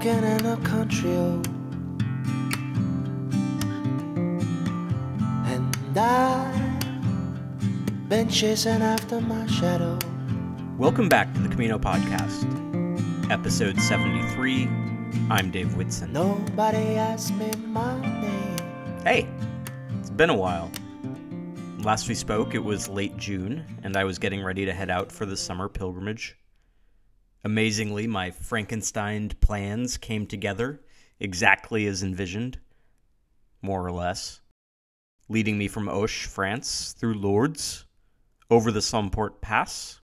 walking in a country road. And I've been chasing after my shadow. Welcome back to the Camino Podcast, episode 73. I'm Dave Whitson. Nobody asked me my name. Hey, it's been a while. Last we spoke, it was late June, and I was getting ready to head out for the summer pilgrimage. Amazingly, my Frankenstein plans came together exactly as envisioned, more or less, leading me from Auch, France, through Lourdes, over the Somport Pass,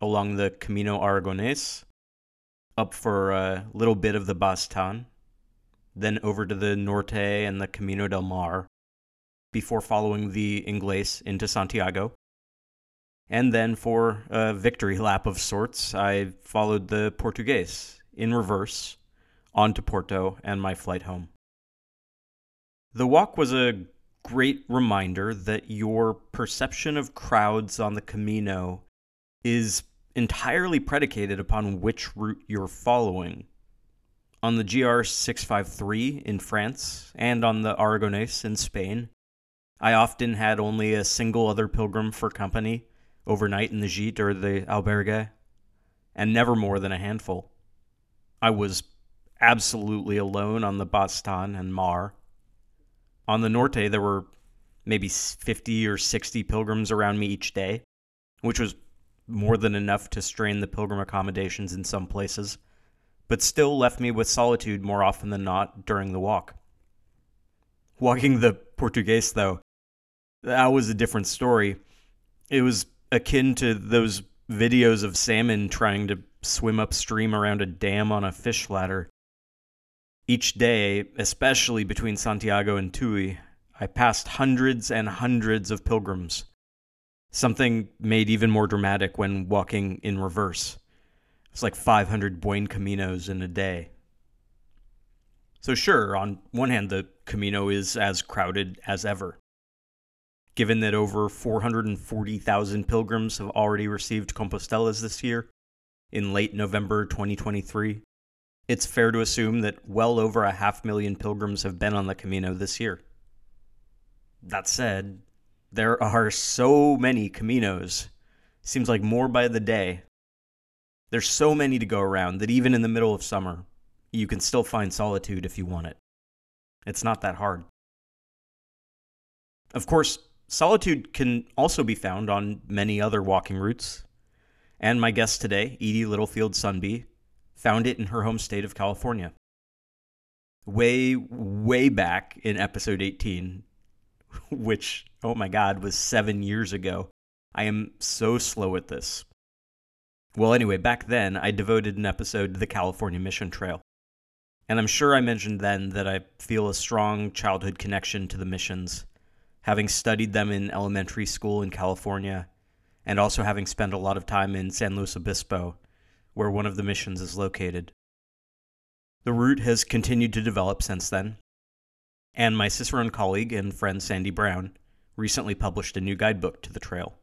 along the Camino Aragonés, up for a little bit of the Baztán, then over to the Norte and the Camino del Mar, before following the Inglés into Santiago. And then for a victory lap of sorts, I followed the Portuguese in reverse onto Porto and my flight home. The walk was a great reminder that your perception of crowds on the Camino is entirely predicated upon which route you're following. On the GR 653 in France and on the Aragonese in Spain, I often had only a single other pilgrim for company overnight in the gîte or the albergue, and never more than a handful. I was absolutely alone on the Baztán and Mar. On the Norte, there were maybe 50 or 60 pilgrims around me each day, which was more than enough to strain the pilgrim accommodations in some places, but still left me with solitude more often than not during the walk. Walking the Portuguese, though, that was a different story. It was akin to those videos of salmon trying to swim upstream around a dam on a fish ladder. Each day, especially between Santiago and Tui, I passed hundreds and hundreds of pilgrims. Something made even more dramatic when walking in reverse. It's like 500 Buen Caminos in a day. So, sure, on one hand, the Camino is as crowded as ever given that over 440,000 pilgrims have already received Compostelas this year in late November 2023. It's fair to assume that well over a half million pilgrims have been on the Camino this year. That said, there are so many Caminos. Seems like more by the day. There's so many to go around that even in the middle of summer, you can still find solitude if you want it. It's not that hard. Of course, Solitude can also be found on many other walking routes. And my guest today, Edie Littlefield Sundby, found it in her home state of California. Way, way back in episode 18, which, oh my God, was seven years ago. I am so slow at this. Well, anyway, back then, I devoted an episode to the California Mission Trail. And I'm sure I mentioned then that I feel a strong childhood connection to the missions having studied them in elementary school in California, and also having spent a lot of time in San Luis Obispo, where one of the missions is located. The route has continued to develop since then, and my Cicerone colleague and friend Sandy Brown recently published a new guidebook to the trail.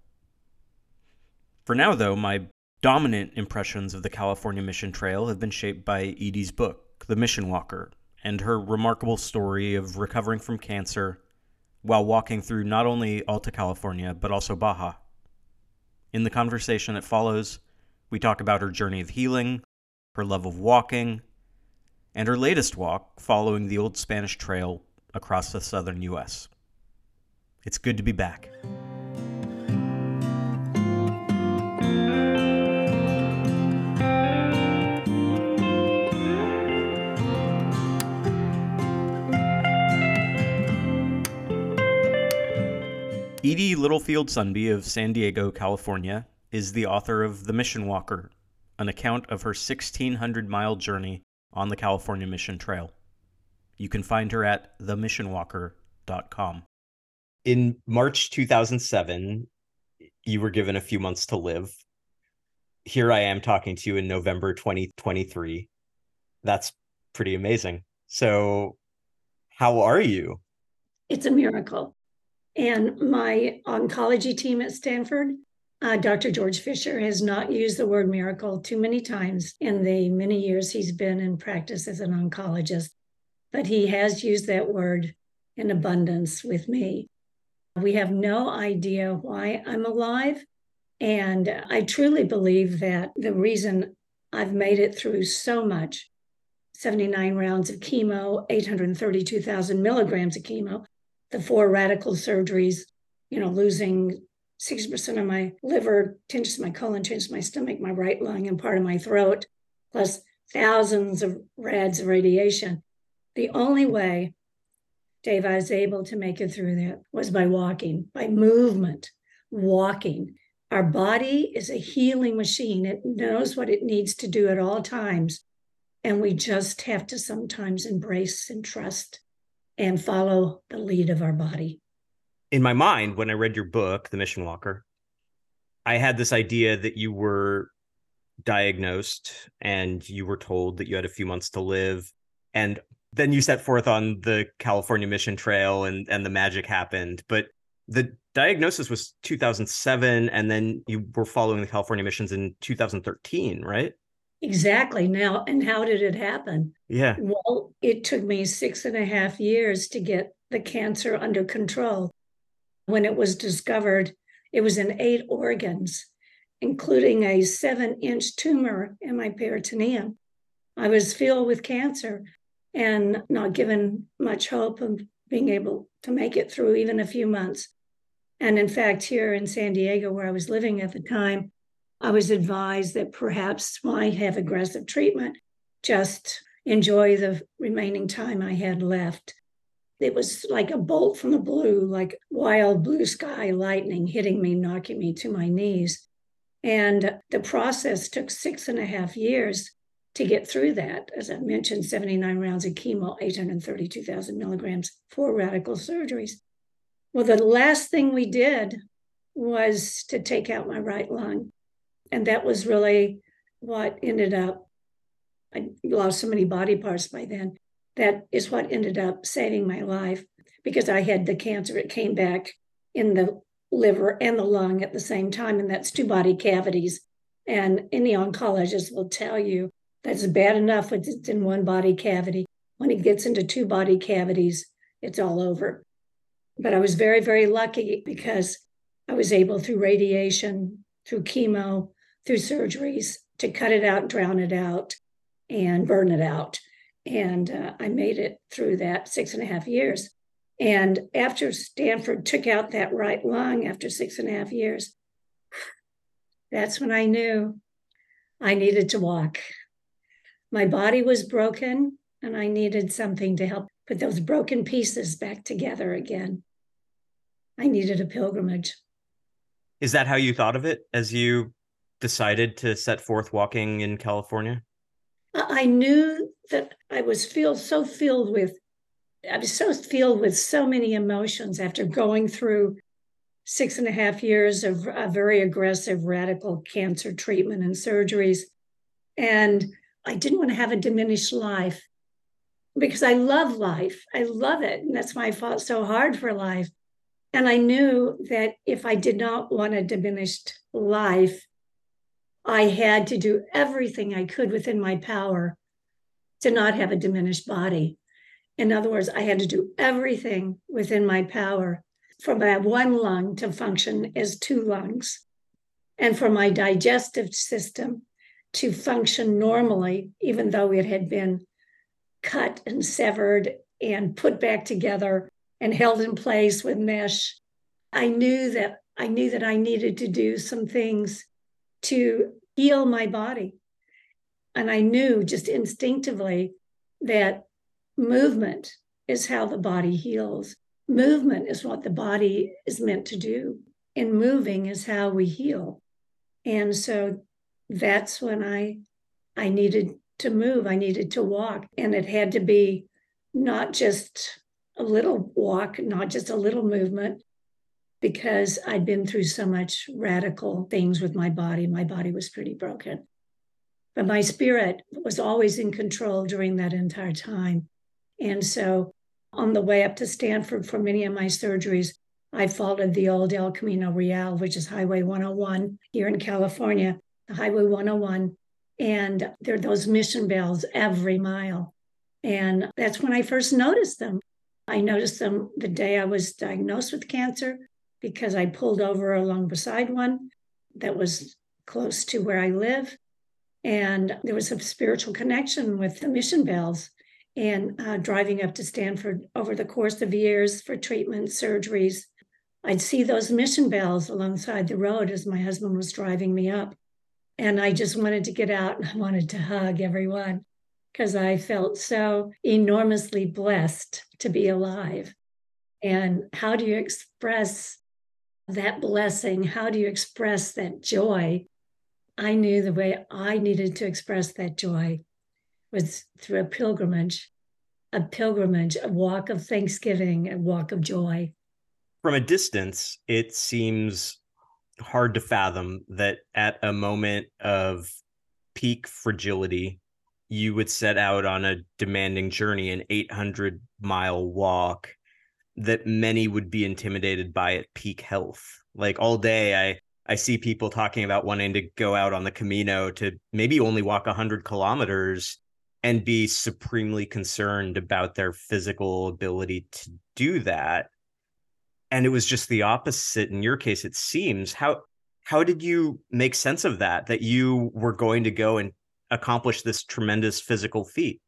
For now, though, my dominant impressions of the California Mission Trail have been shaped by Edie's book, The Mission Walker, and her remarkable story of recovering from cancer while walking through not only Alta California, but also Baja. In the conversation that follows, we talk about her journey of healing, her love of walking, and her latest walk following the old Spanish Trail across the southern U.S. It's good to be back. Edie Littlefield Sundby of San Diego, California, is the author of The Mission Walker, an account of her 1,600 mile journey on the California Mission Trail. You can find her at themissionwalker.com. In March 2007, you were given a few months to live. Here I am talking to you in November 2023. That's pretty amazing. So, how are you? It's a miracle. And my oncology team at Stanford Uh, Dr. George Fisher has not used the word miracle too many times in the many years he's been in practice as an oncologist, but he has used that word in abundance with me. We have no idea why I'm alive. And I truly believe that the reason I've made it through so much 79 rounds of chemo, 832,000 milligrams of chemo, the four radical surgeries, you know, losing 60% of my liver, 10 of my colon, 10 of my stomach, my right lung, and part of my throat, plus thousands of rads of radiation. The only way, Dave, I was able to make it through that was by walking, by movement, walking. Our body is a healing machine. It knows what it needs to do at all times. And we just have to sometimes embrace and trust and follow the lead of our body. In my mind when I read your book, The Mission Walker, I had this idea that you were diagnosed and you were told that you had a few months to live and then you set forth on the California mission trail and and the magic happened. But the diagnosis was 2007 and then you were following the California missions in 2013 right exactly now and how did it happen yeah well it took me six and a half years to get the cancer under control when it was discovered, it was in eight organs, including a seven inch tumor in my peritoneum. I was filled with cancer and not given much hope of being able to make it through even a few months. And in fact, here in San Diego, where I was living at the time, I was advised that perhaps I have aggressive treatment, just enjoy the remaining time I had left it was like a bolt from the blue, like wild blue sky lightning hitting me, knocking me to my knees. And the process took six and a half years to get through that. As I mentioned, 79 rounds of chemo, 832,000 milligrams, four radical surgeries. Well, the last thing we did was to take out my right lung. And that was really what ended up, I lost so many body parts by then that is what ended up saving my life because I had the cancer. It came back in the liver and the lung at the same time, and that's two body cavities. And any oncologist will tell you that's bad enough when it's in one body cavity. When it gets into two body cavities, it's all over. But I was very, very lucky because I was able through radiation, through chemo, through surgeries to cut it out, drown it out, and burn it out. And uh, I made it through that six and a half years. And after Stanford took out that right lung after six and a half years, that's when I knew I needed to walk. My body was broken, and I needed something to help put those broken pieces back together again. I needed a pilgrimage. Is that how you thought of it as you decided to set forth walking in California? Uh, I knew that I was feel so filled with I was so filled with so many emotions after going through six and a half years of a very aggressive radical cancer treatment and surgeries. And I didn't want to have a diminished life because I love life. I love it. And that's why I fought so hard for life. And I knew that if I did not want a diminished life, I had to do everything I could within my power to not have a diminished body. In other words, I had to do everything within my power for my one lung to function as two lungs, and for my digestive system to function normally, even though it had been cut and severed and put back together and held in place with mesh. I knew that I knew that I needed to do some things to heal my body. And I knew just instinctively that movement is how the body heals. Movement is what the body is meant to do, and moving is how we heal. And so that's when I I needed to move. I needed to walk, and it had to be not just a little walk, not just a little movement, because I'd been through so much radical things with my body. My body was pretty broken. But my spirit was always in control during that entire time. And so on the way up to Stanford for many of my surgeries, I followed the old El Camino Real, which is Highway 101 here in California, the Highway 101. And there are those mission bells every mile. And that's when I first noticed them. I noticed them the day I was diagnosed with cancer because I pulled over along beside one that was close to where I live. And there was a spiritual connection with the mission bells and uh, driving up to Stanford over the course of years for treatment, surgeries. I'd see those mission bells alongside the road as my husband was driving me up. And I just wanted to get out and I wanted to hug everyone because I felt so enormously blessed to be alive. And how do you express that blessing? How do you express that joy? I knew the way I needed to express that joy was through a pilgrimage, a pilgrimage, a walk of thanksgiving, a walk of joy. From a distance, it seems hard to fathom that at a moment of peak fragility, you would set out on a demanding journey, an 800 mile walk that many would be intimidated by at peak health. Like all day, I I see people talking about wanting to go out on the Camino to maybe only walk 100 kilometers and be supremely concerned about their physical ability to do that. And it was just the opposite in your case, it seems. How how did you make sense of that? That you were going to go and accomplish this tremendous physical feat?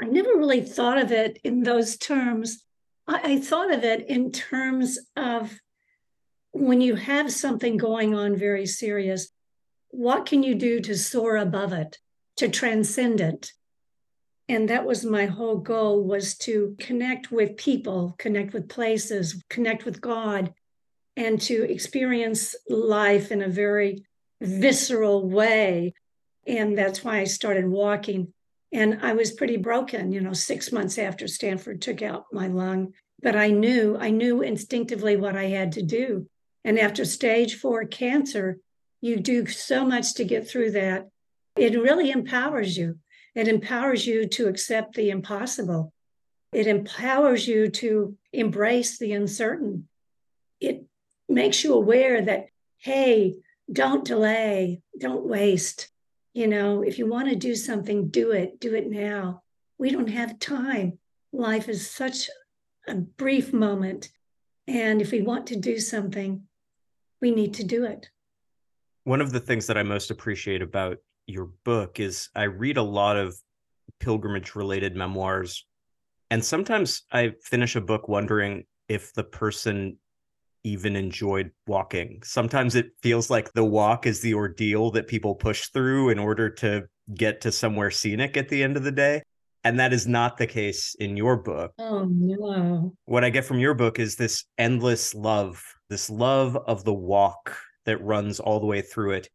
I never really thought of it in those terms. I, I thought of it in terms of when you have something going on very serious, what can you do to soar above it, to transcend it? And that was my whole goal was to connect with people, connect with places, connect with God, and to experience life in a very visceral way. And that's why I started walking. And I was pretty broken, you know, six months after Stanford took out my lung. But I knew, I knew instinctively what I had to do. And after stage four cancer, you do so much to get through that. It really empowers you. It empowers you to accept the impossible. It empowers you to embrace the uncertain. It makes you aware that, hey, don't delay, don't waste. You know, if you want to do something, do it, do it now. We don't have time. Life is such a brief moment. And if we want to do something, we need to do it. One of the things that I most appreciate about your book is I read a lot of pilgrimage related memoirs. And sometimes I finish a book wondering if the person even enjoyed walking. Sometimes it feels like the walk is the ordeal that people push through in order to get to somewhere scenic at the end of the day. And that is not the case in your book. Oh, no. What I get from your book is this endless love this love of the walk that runs all the way through it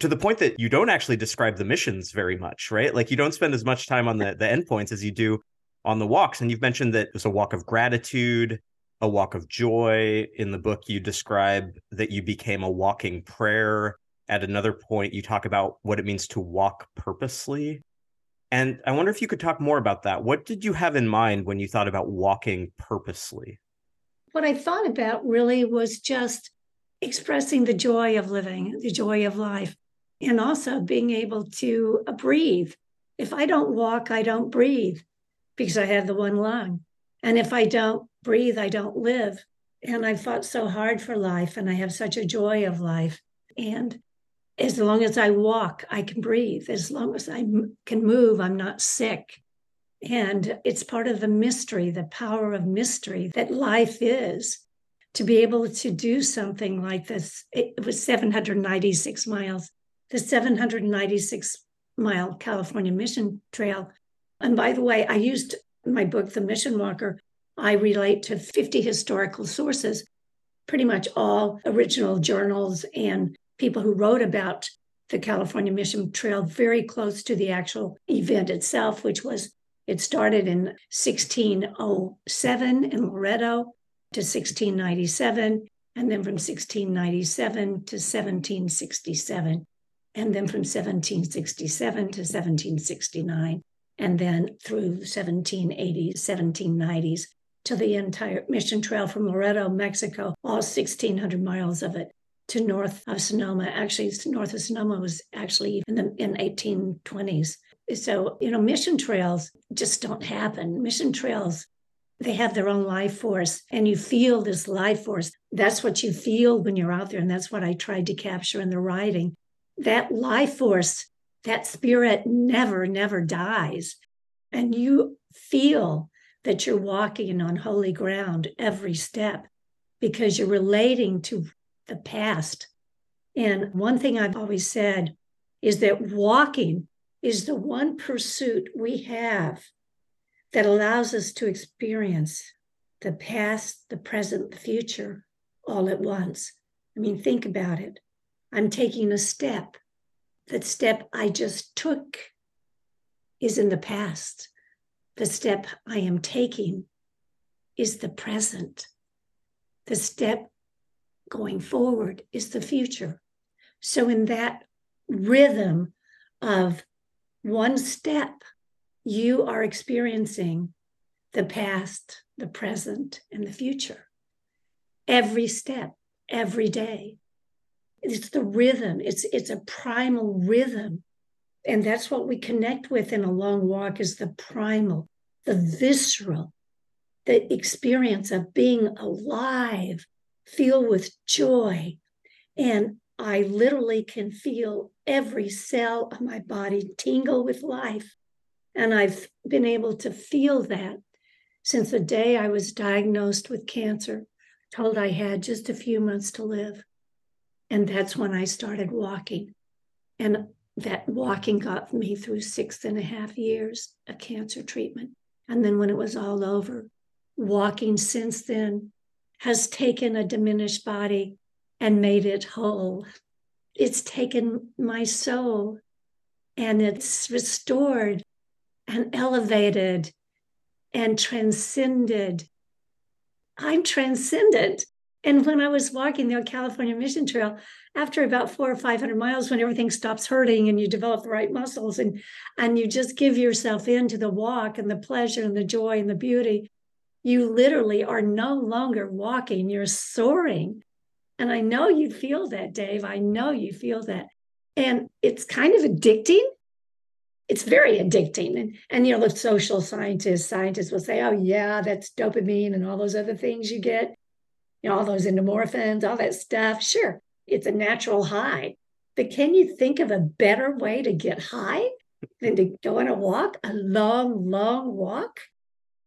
to the point that you don't actually describe the missions very much, right? Like you don't spend as much time on the, the endpoints as you do on the walks. And you've mentioned that it's a walk of gratitude, a walk of joy. In the book, you describe that you became a walking prayer. At another point, you talk about what it means to walk purposely. And I wonder if you could talk more about that. What did you have in mind when you thought about walking purposely? what I thought about really was just expressing the joy of living, the joy of life, and also being able to uh, breathe. If I don't walk, I don't breathe because I have the one lung. And if I don't breathe, I don't live. And I fought so hard for life and I have such a joy of life. And as long as I walk, I can breathe. As long as I can move, I'm not sick. And it's part of the mystery, the power of mystery that life is. To be able to do something like this, it was 796 miles, the 796 mile California Mission Trail. And by the way, I used my book, The Mission Walker. I relate to 50 historical sources, pretty much all original journals and people who wrote about the California Mission Trail very close to the actual event itself, which was it started in 1607 in Loreto to 1697, and then from 1697 to 1767, and then from 1767 to 1769, and then through 1780s, 1790s. to the entire mission trail from Loreto, Mexico, all 1,600 miles of it to north of Sonoma. Actually, north of Sonoma was actually in the in 1820s. So, you know, mission trails just don't happen. Mission trails, they have their own life force, and you feel this life force. That's what you feel when you're out there. And that's what I tried to capture in the writing. That life force, that spirit never, never dies. And you feel that you're walking on holy ground every step because you're relating to the past. And one thing I've always said is that walking is the one pursuit we have that allows us to experience the past, the present, the future all at once. I mean, think about it. I'm taking a step. That step I just took is in the past. The step I am taking is the present. The step going forward is the future. So, in that rhythm of one step, you are experiencing the past, the present, and the future. Every step, every day. It's the rhythm, it's, it's a primal rhythm and that's what we connect with in a long walk is the primal, the visceral, the experience of being alive, feel with joy. And I literally can feel every cell of my body tingle with life. And I've been able to feel that since the day I was diagnosed with cancer, told I had just a few months to live. And that's when I started walking. And that walking got me through six and a half years of cancer treatment. And then when it was all over, walking since then has taken a diminished body and made it whole. It's taken my soul and it's restored and elevated and transcended. I'm transcendent. And when I was walking the California Mission Trail, after about four or 500 miles, when everything stops hurting and you develop the right muscles and, and you just give yourself into the walk and the pleasure and the joy and the beauty, you literally are no longer walking, you're soaring. And I know you feel that, Dave. I know you feel that. And it's kind of addicting. It's very addicting. And, and you know, the social scientists, scientists will say, oh, yeah, that's dopamine and all those other things you get you know, all those endorphins, all that stuff. Sure, it's a natural high. But can you think of a better way to get high than to go on a walk, a long, long walk?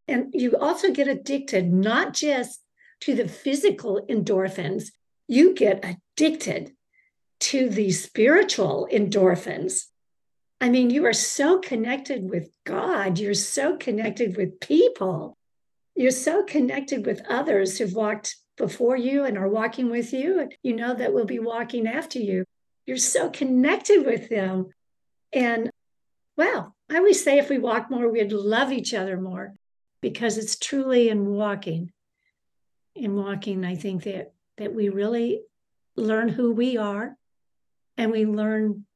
And you also get addicted not just to the physical endorphins, you get addicted to the spiritual endorphins. I mean, you are so connected with God, you're so connected with people, you're so connected with others who've walked before you and are walking with you. And you know that we'll be walking after you. You're so connected with them. And well, I always say if we walk more, we'd love each other more because it's truly in walking. In walking, I think that that we really learn who we are and we learn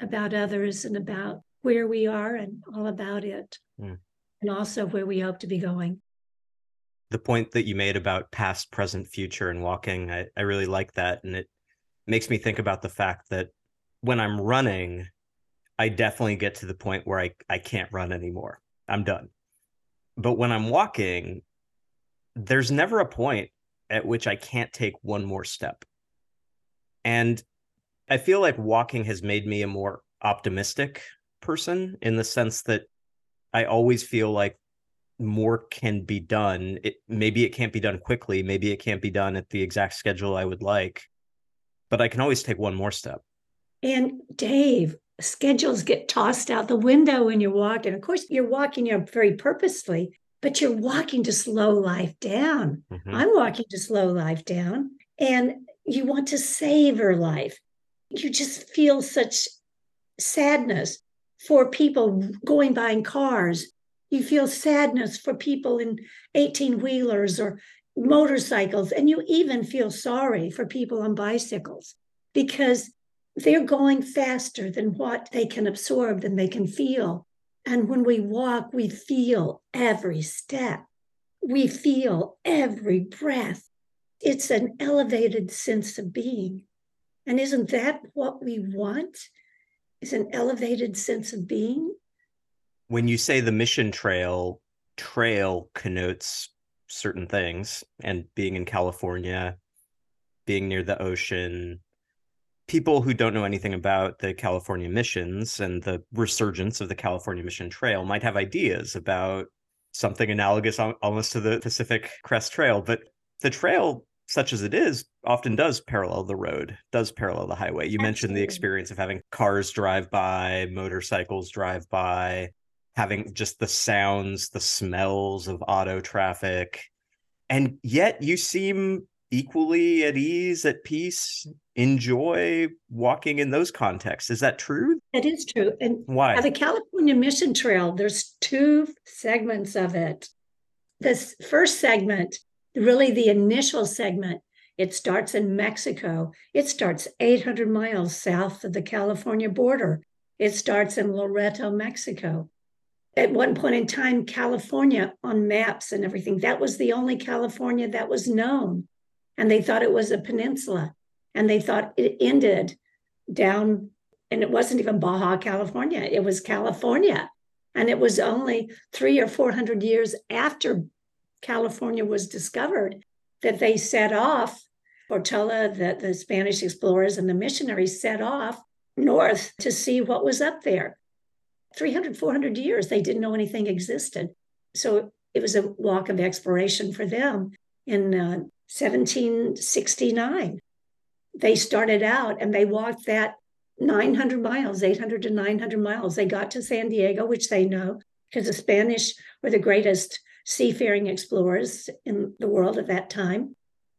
about others and about where we are and all about it. Mm. And also where we hope to be going the point that you made about past, present, future, and walking, I, I really like that. And it makes me think about the fact that when I'm running, I definitely get to the point where I, I can't run anymore. I'm done. But when I'm walking, there's never a point at which I can't take one more step. And I feel like walking has made me a more optimistic person in the sense that I always feel like more can be done. It maybe it can't be done quickly, maybe it can't be done at the exact schedule I would like, but I can always take one more step. And Dave, schedules get tossed out the window when you're walking. Of course, you're walking you know, very purposely, but you're walking to slow life down. Mm-hmm. I'm walking to slow life down, and you want to savor life. You just feel such sadness for people going by in cars you feel sadness for people in 18 wheelers or motorcycles, and you even feel sorry for people on bicycles because they're going faster than what they can absorb, than they can feel. And when we walk, we feel every step. we feel every breath. It's an elevated sense of being. And isn't that what we want? Is an elevated sense of being? When you say the mission trail, trail connotes certain things. And being in California, being near the ocean, people who don't know anything about the California missions and the resurgence of the California Mission Trail might have ideas about something analogous almost to the Pacific Crest Trail. But the trail, such as it is, often does parallel the road, does parallel the highway. You Absolutely. mentioned the experience of having cars drive by, motorcycles drive by, having just the sounds, the smells of auto traffic. And yet you seem equally at ease, at peace, enjoy walking in those contexts. Is that true? It is true. And why? The California Mission Trail, there's two segments of it. This first segment, really the initial segment, it starts in Mexico. It starts 800 miles south of the California border. It starts in Loreto, Mexico. At one point in time, California on maps and everything, that was the only California that was known. And they thought it was a peninsula. And they thought it ended down and it wasn't even baja california it was california. And it was only three or four hundred years after california was discovered that they set off portola that the spanish explorers and the missionaries set off north to see what was up there 300 400 years they didn't know anything existed so it was a walk of exploration for them in uh, 1769. They started out and they walked that 900 miles, 800 to 900 miles. They got to San Diego, which they know because the Spanish were the greatest seafaring explorers in the world at that time.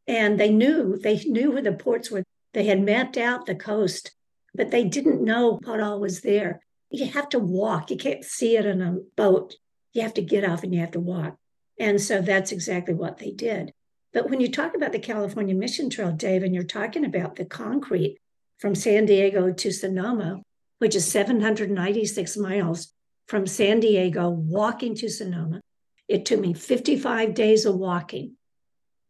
And they knew, they knew where the ports were. They had mapped out the coast, but they didn't know what all was there. You have to walk. You can't see it in a boat. You have to get off and you have to walk. And so that's exactly what they did. But when you talk about the California Mission Trail, Dave, and you're talking about the concrete from San Diego to Sonoma, which is 796 miles from San Diego walking to Sonoma, it took me 55 days of walking.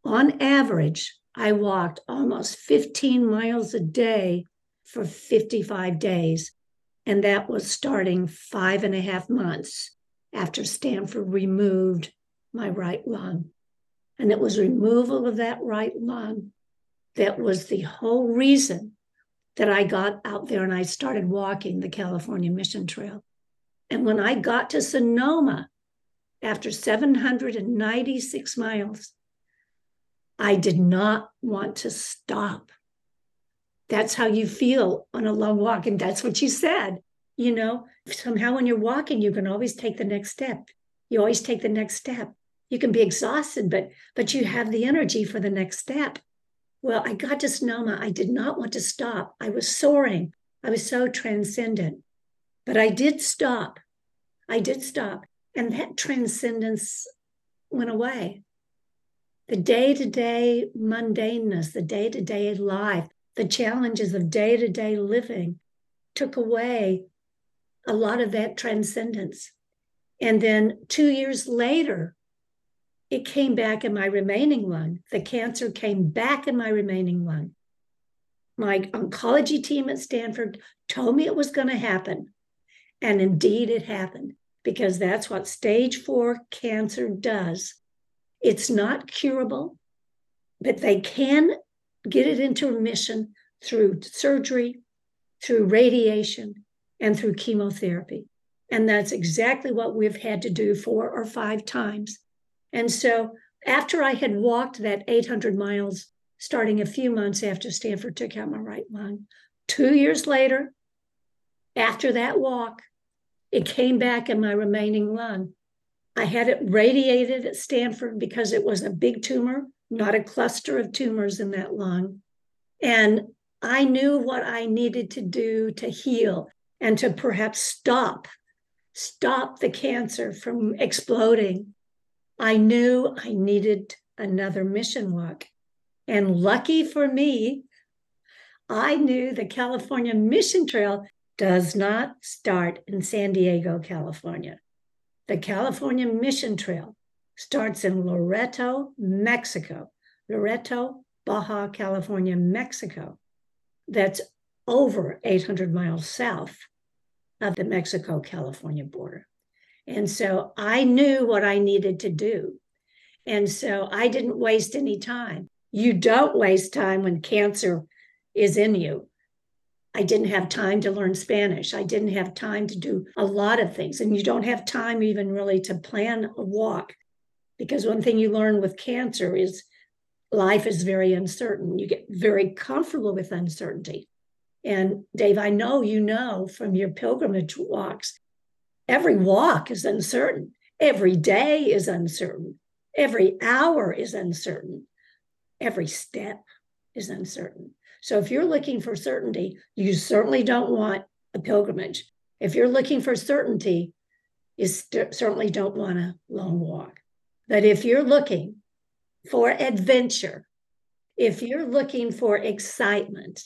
On average, I walked almost 15 miles a day for 55 days. And that was starting five and a half months after Stanford removed my right lung. And it was removal of that right lung that was the whole reason that I got out there and I started walking the California Mission Trail. And when I got to Sonoma after 796 miles, I did not want to stop. That's how you feel on a long walk. And that's what you said. You know, somehow when you're walking, you can always take the next step. You always take the next step you can be exhausted, but but you have the energy for the next step. Well, I got to Sonoma. I did not want to stop. I was soaring. I was so transcendent. But I did stop. I did stop. And that transcendence went away. The day to day mundaneness, the day to day life, the challenges of day to day living took away a lot of that transcendence. And then two years later, it came back in my remaining lung. The cancer came back in my remaining lung. My oncology team at Stanford told me it was going to happen. And indeed, it happened because that's what stage four cancer does. It's not curable, but they can get it into remission through surgery, through radiation, and through chemotherapy. And that's exactly what we've had to do four or five times and so after I had walked that 800 miles, starting a few months after Stanford took out my right lung, two years later, after that walk, it came back in my remaining lung. I had it radiated at Stanford because it was a big tumor, not a cluster of tumors in that lung. And I knew what I needed to do to heal and to perhaps stop, stop the cancer from exploding I knew I needed another mission walk. And lucky for me, I knew the California Mission Trail does not start in San Diego, California. The California Mission Trail starts in Loreto, Mexico. Loreto, Baja California, Mexico. That's over 800 miles south of the Mexico California border. And so I knew what I needed to do. And so I didn't waste any time. You don't waste time when cancer is in you. I didn't have time to learn Spanish. I didn't have time to do a lot of things. And you don't have time even really to plan a walk. Because one thing you learn with cancer is life is very uncertain. You get very comfortable with uncertainty. And Dave, I know you know from your pilgrimage walks, every walk is uncertain. Every day is uncertain. Every hour is uncertain. Every step is uncertain. So if you're looking for certainty, you certainly don't want a pilgrimage. If you're looking for certainty, you st- certainly don't want a long walk. But if you're looking for adventure, if you're looking for excitement,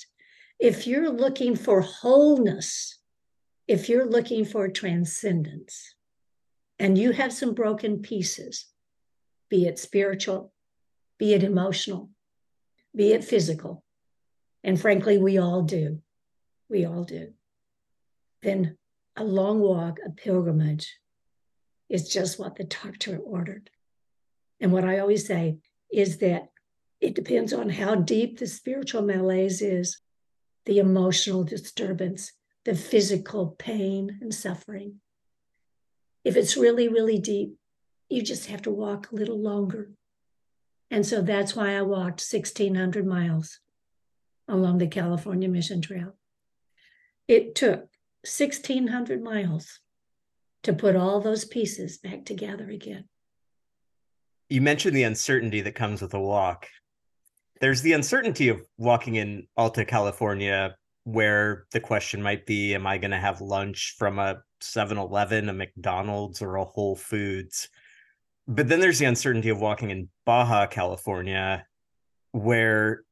if you're looking for wholeness, if you're looking for transcendence, and you have some broken pieces, be it spiritual, be it emotional, be it physical, and frankly, we all do, we all do, then a long walk, a pilgrimage, is just what the doctor ordered. And what I always say is that it depends on how deep the spiritual malaise is, the emotional disturbance, the physical pain and suffering. If it's really, really deep, you just have to walk a little longer. And so that's why I walked 1,600 miles along the California Mission Trail. It took 1,600 miles to put all those pieces back together again you mentioned the uncertainty that comes with a walk. There's the uncertainty of walking in Alta California, where the question might be Am I going to have lunch from a 7 Eleven, a McDonald's, or a Whole Foods? But then there's the uncertainty of walking in Baja California, where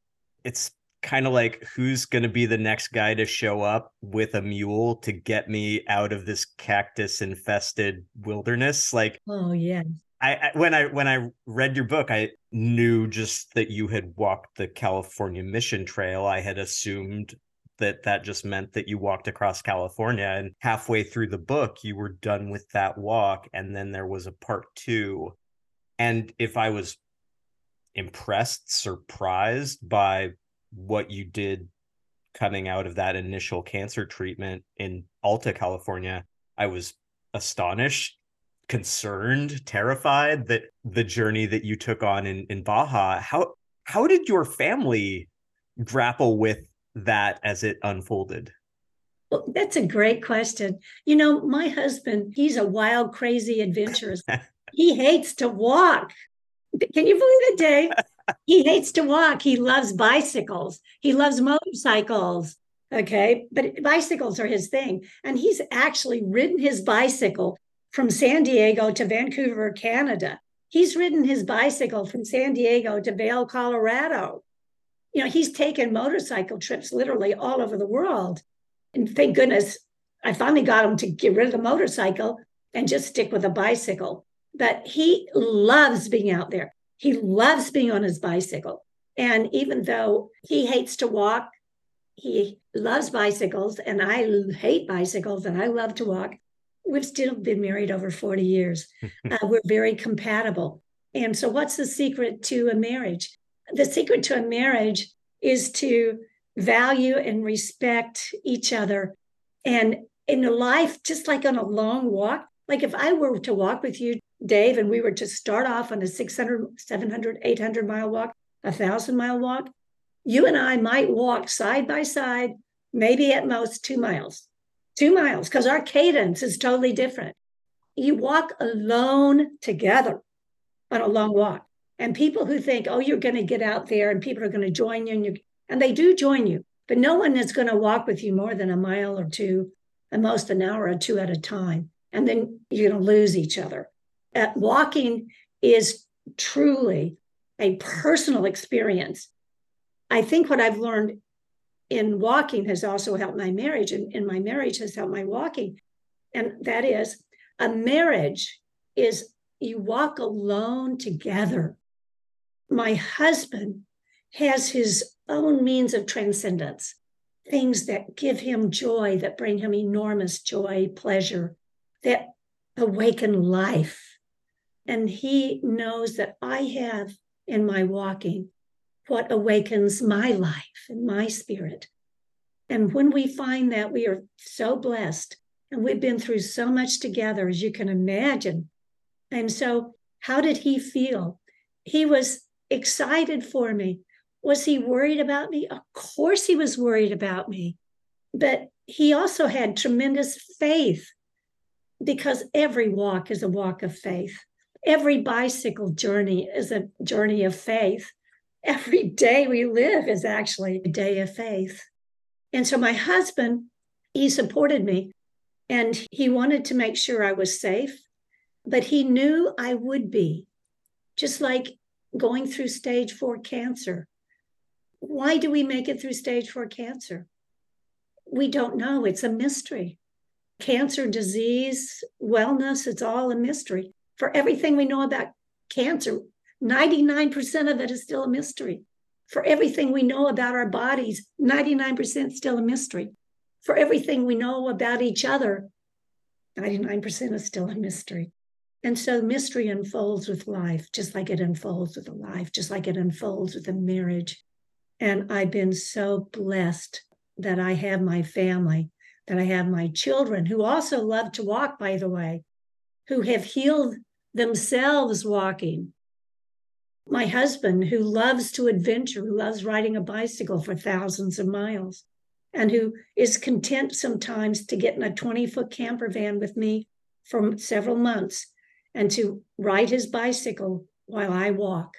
it's kind of like who's going to be the next guy to show up with a mule to get me out of this cactus infested wilderness like oh yeah I, I, when I when I read your book, I knew just that you had walked the California Mission Trail. I had assumed that that just meant that you walked across California, and halfway through the book, you were done with that walk, and then there was a part two. And if I was impressed, surprised by what you did coming out of that initial cancer treatment in Alta California, I was astonished concerned, terrified that the journey that you took on in, in Baja, how how did your family grapple with that as it unfolded? Well, that's a great question. You know, my husband, he's a wild, crazy adventurous. he hates to walk. Can you believe it, Dave? he hates to walk. He loves bicycles. He loves motorcycles. Okay. But bicycles are his thing. And he's actually ridden his bicycle from San Diego to Vancouver, Canada. He's ridden his bicycle from San Diego to Vail, Colorado. You know, he's taken motorcycle trips literally all over the world. And thank goodness I finally got him to get rid of the motorcycle and just stick with a bicycle. But he loves being out there. He loves being on his bicycle. And even though he hates to walk, he loves bicycles, and I hate bicycles and I love to walk we've still been married over 40 years. uh, we're very compatible. And so, what's the secret to a marriage? The secret to a marriage is to value and respect each other. And in a life, just like on a long walk, like if I were to walk with you, Dave, and we were to start off on a 600, 700, 800 mile walk, a 1,000 mile walk, you and I might walk side by side, maybe at most two miles two miles because our cadence is totally different. You walk alone together on a long walk. And people who think, oh, you're going to get out there and people are going to join you and, you, and they do join you, but no one is going to walk with you more than a mile or two, at most an hour or two at a time. And then you're going to lose each other. Uh, walking is truly a personal experience. I think what I've learned in walking has also helped my marriage, and, and my marriage has helped my walking. And that is a marriage is you walk alone together. My husband has his own means of transcendence, things that give him joy, that bring him enormous joy, pleasure, that awaken life. And he knows that I have in my walking what awakens my life and my spirit. And when we find that, we are so blessed. And we've been through so much together, as you can imagine. And so, how did he feel? He was excited for me. Was he worried about me? Of course, he was worried about me. But he also had tremendous faith because every walk is a walk of faith. Every bicycle journey is a journey of faith. Every day we live is actually a day of faith. And so my husband, he supported me and he wanted to make sure I was safe, but he knew I would be, just like going through stage four cancer. Why do we make it through stage four cancer? We don't know. It's a mystery. Cancer, disease, wellness, it's all a mystery. For everything we know about cancer, 99% of it is still a mystery. For everything we know about our bodies, 99% still a mystery. For everything we know about each other, 99% is still a mystery. And so mystery unfolds with life, just like it unfolds with a life, just like it unfolds with a marriage. And I've been so blessed that I have my family, that I have my children who also love to walk, by the way, who have healed themselves walking. My husband, who loves to adventure, who loves riding a bicycle for thousands of miles, and who is content sometimes to get in a 20 foot camper van with me for several months and to ride his bicycle while I walk.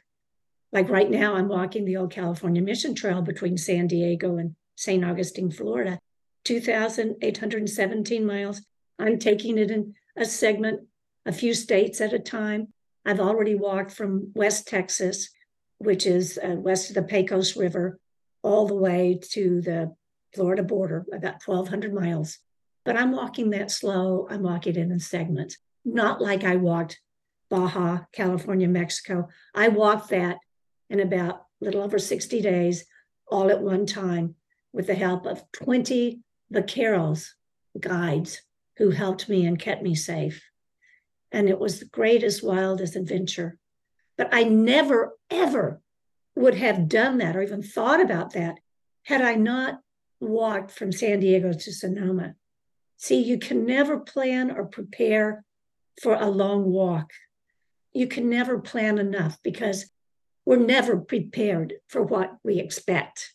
Like right now, I'm walking the old California Mission Trail between San Diego and St. Augustine, Florida, 2,817 miles. I'm taking it in a segment, a few states at a time. I've already walked from West Texas, which is uh, west of the Pecos River, all the way to the Florida border, about 1,200 miles. But I'm walking that slow. I'm walking it in segments not like I walked Baja, California, Mexico. I walked that in about a little over 60 days, all at one time, with the help of 20 vaqueros, guides, who helped me and kept me safe. And it was the greatest, wildest adventure. But I never, ever would have done that or even thought about that had I not walked from San Diego to Sonoma. See, you can never plan or prepare for a long walk. You can never plan enough because we're never prepared for what we expect.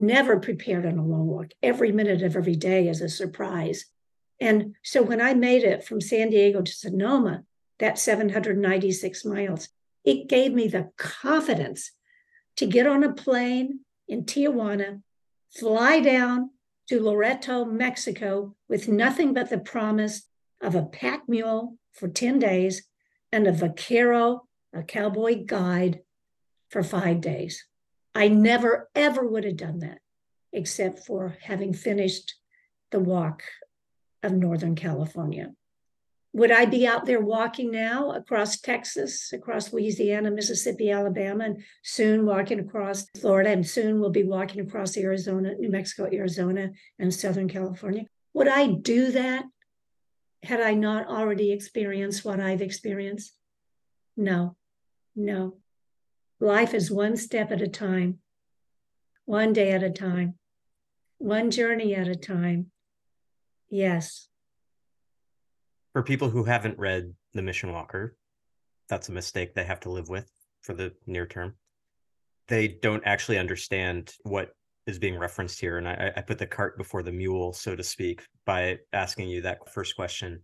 Never prepared on a long walk. Every minute of every day is a surprise. And so when I made it from San Diego to Sonoma, that 796 miles, it gave me the confidence to get on a plane in Tijuana, fly down to Loreto, Mexico, with nothing but the promise of a pack mule for 10 days and a vaquero, a cowboy guide, for five days. I never, ever would have done that except for having finished the walk of Northern California. Would I be out there walking now across Texas, across Louisiana, Mississippi, Alabama, and soon walking across Florida, and soon we'll be walking across Arizona, New Mexico, Arizona, and Southern California? Would I do that had I not already experienced what I've experienced? No, no. Life is one step at a time, one day at a time, one journey at a time. Yes. For people who haven't read The Mission Walker, that's a mistake they have to live with for the near term. They don't actually understand what is being referenced here. And I, I put the cart before the mule, so to speak, by asking you that first question.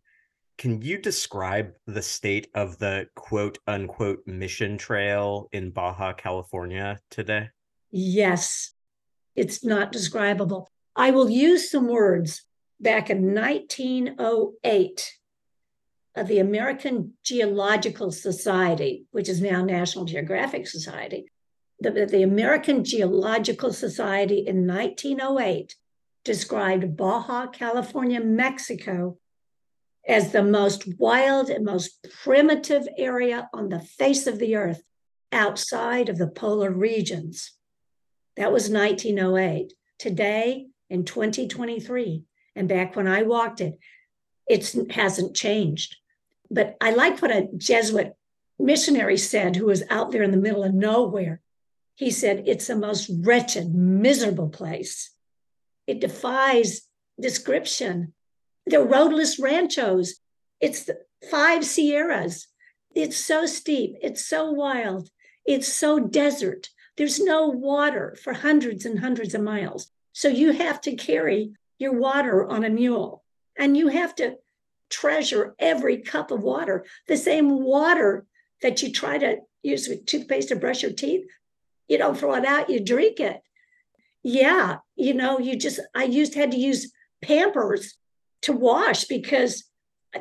Can you describe the state of the quote unquote mission trail in Baja, California today? Yes, it's not describable. I will use some words back in 1908 of the American Geological Society, which is now National Geographic Society, the, the American Geological Society in 1908 described Baja California, Mexico as the most wild and most primitive area on the face of the earth outside of the polar regions. That was 1908. Today, in 2023, and back when I walked it, it hasn't changed. But I like what a Jesuit missionary said who was out there in the middle of nowhere. He said, It's the most wretched, miserable place. It defies description. They're roadless ranchos. It's the five Sierras. It's so steep. It's so wild. It's so desert. There's no water for hundreds and hundreds of miles. So you have to carry your water on a mule and you have to treasure every cup of water. The same water that you try to use with toothpaste to brush your teeth, you don't throw it out, you drink it. Yeah, you know, you just, I used, had to use Pampers to wash because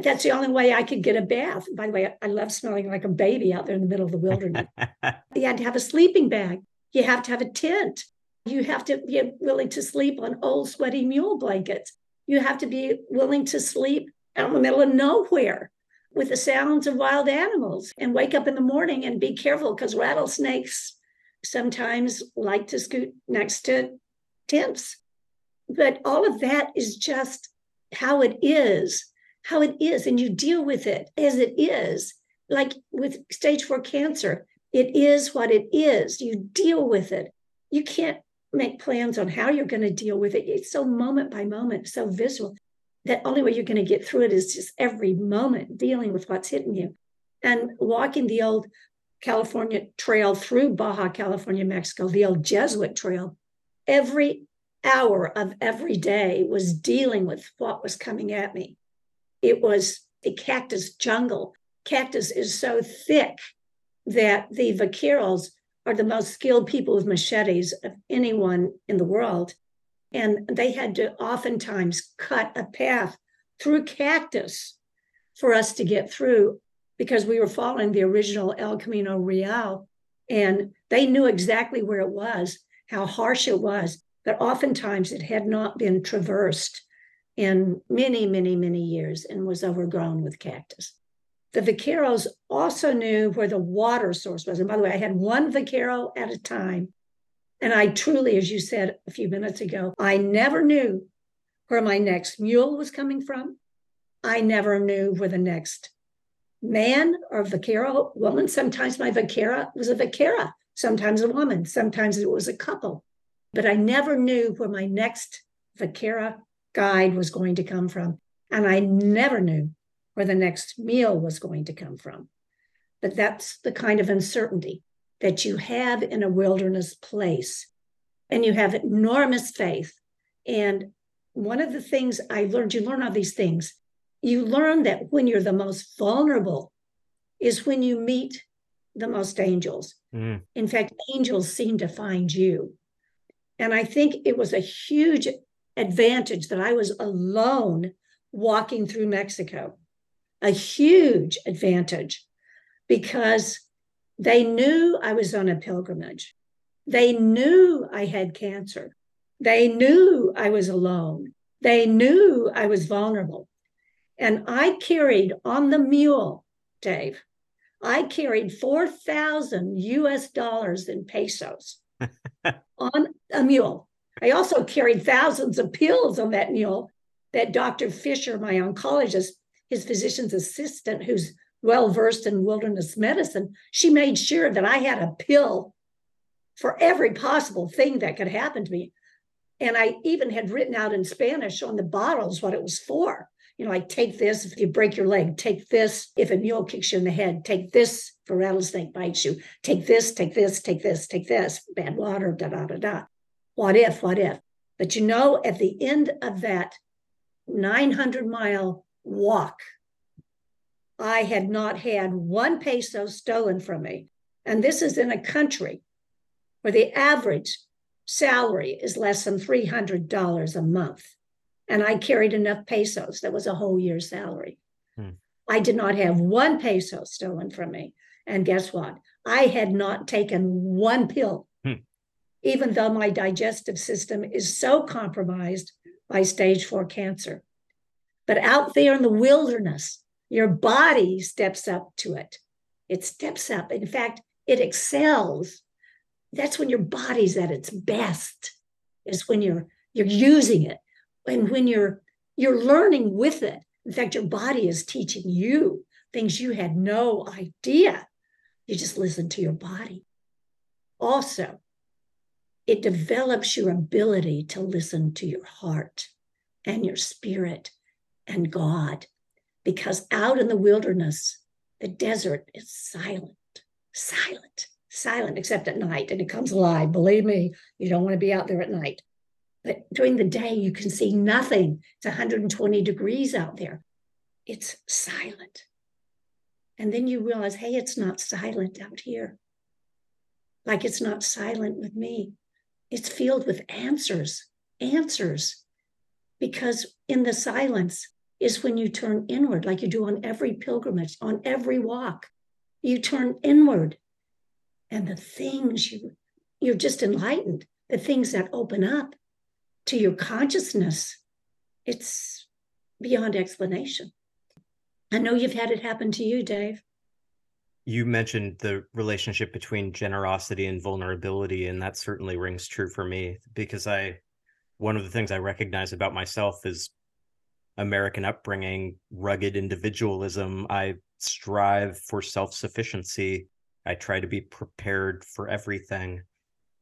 that's the only way I could get a bath. By the way, I love smelling like a baby out there in the middle of the wilderness. you had to have a sleeping bag. You have to have a tent. You have to be willing to sleep on old, sweaty mule blankets. You have to be willing to sleep out in the middle of nowhere with the sounds of wild animals and wake up in the morning and be careful because rattlesnakes sometimes like to scoot next to tents. But all of that is just how it is, how it is. And you deal with it as it is. Like with stage four cancer, it is what it is. You deal with it. You can't make plans on how you're going to deal with it. It's so moment by moment, so visual that only way you're going to get through it is just every moment dealing with what's hitting you. And walking the old California trail through Baja California, Mexico, the old Jesuit trail, every hour of every day was dealing with what was coming at me. It was a cactus jungle. Cactus is so thick that the vaqueros are the most skilled people with machetes of anyone in the world. And they had to oftentimes cut a path through cactus for us to get through because we were following the original El Camino Real. And they knew exactly where it was, how harsh it was, but oftentimes it had not been traversed in many, many, many years and was overgrown with cactus. The vaqueros also knew where the water source was. And by the way, I had one vaquero at a time and I truly, as you said a few minutes ago, I never knew where my next mule was coming from. I never knew where the next man or vaquero woman, sometimes my vaquera was a vaquera, sometimes a woman, sometimes it was a couple. But I never knew where my next vaquera guide was going to come from. And I never knew where the next meal was going to come from. But that's the kind of uncertainty that you have in a wilderness place and you have enormous faith. And one of the things I learned, you learn all these things. You learn that when you're the most vulnerable is when you meet the most angels. Mm. In fact, angels seem to find you. And I think it was a huge advantage that I was alone walking through Mexico, a huge advantage because they knew I was on a pilgrimage. They knew I had cancer. They knew I was alone. They knew I was vulnerable. And I carried on the mule, Dave, I carried 4,000 US dollars in pesos on a mule. I also carried thousands of pills on that mule that Dr. Fisher, my oncologist, his physician's assistant, who's well versed in wilderness medicine, she made sure that I had a pill for every possible thing that could happen to me. And I even had written out in Spanish on the bottles what it was for. You know, like take this if you break your leg, take this if a mule kicks you in the head, take this if a rattlesnake bites you, take this, take this, take this, take this, bad water, da da da da. What if, what if? But you know, at the end of that 900 mile walk I had not had one peso stolen from me. And this is in a country where the average salary is less than $300 a month. And I carried enough pesos. That was a whole year's salary. Hmm. I did not have one peso stolen from me. And guess what? I had not taken one pill, hmm. even though my digestive system is so compromised by stage four cancer. But out there in the wilderness, your body steps up to it. It steps up. In fact, it excels. That's when your body's at its best, is when you're you're using it. And when you're you're learning with it. In fact, your body is teaching you things you had no idea. You just listen to your body. Also, it develops your ability to listen to your heart and your spirit and God. Because out in the wilderness, the desert is silent, silent, silent, except at night. And it comes alive. Believe me, you don't want to be out there at night. But during the day, you can see nothing. It's 120 degrees out there. It's silent. And then you realize, hey, it's not silent out here. Like it's not silent with me. It's filled with answers, answers. Because in the silence is when you turn inward, like you do on every pilgrimage, on every walk. You turn inward. And the things you, you're just enlightened, the things that open up to your consciousness, it's beyond explanation. I know you've had it happen to you, Dave. You mentioned the relationship between generosity and vulnerability, and that certainly rings true for me because I, one of the things I recognize about myself is American upbringing, rugged individualism. I strive for self sufficiency. I try to be prepared for everything.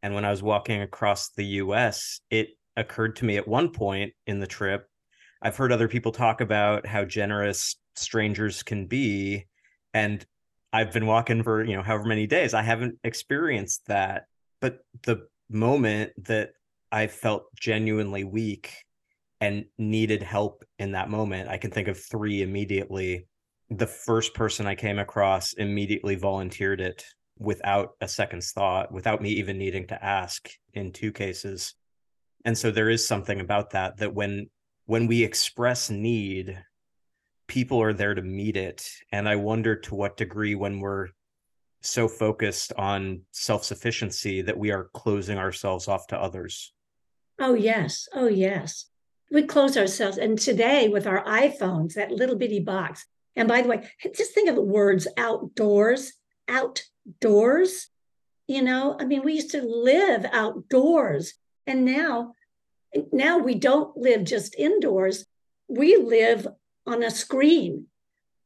And when I was walking across the US, it occurred to me at one point in the trip. I've heard other people talk about how generous strangers can be. And I've been walking for, you know, however many days. I haven't experienced that. But the moment that I felt genuinely weak and needed help in that moment, I can think of three immediately. The first person I came across immediately volunteered it without a second's thought, without me even needing to ask in two cases. And so there is something about that that when when we express need people are there to meet it and i wonder to what degree when we're so focused on self-sufficiency that we are closing ourselves off to others oh yes oh yes we close ourselves and today with our iphones that little bitty box and by the way just think of the words outdoors outdoors you know i mean we used to live outdoors and now now we don't live just indoors we live on a screen.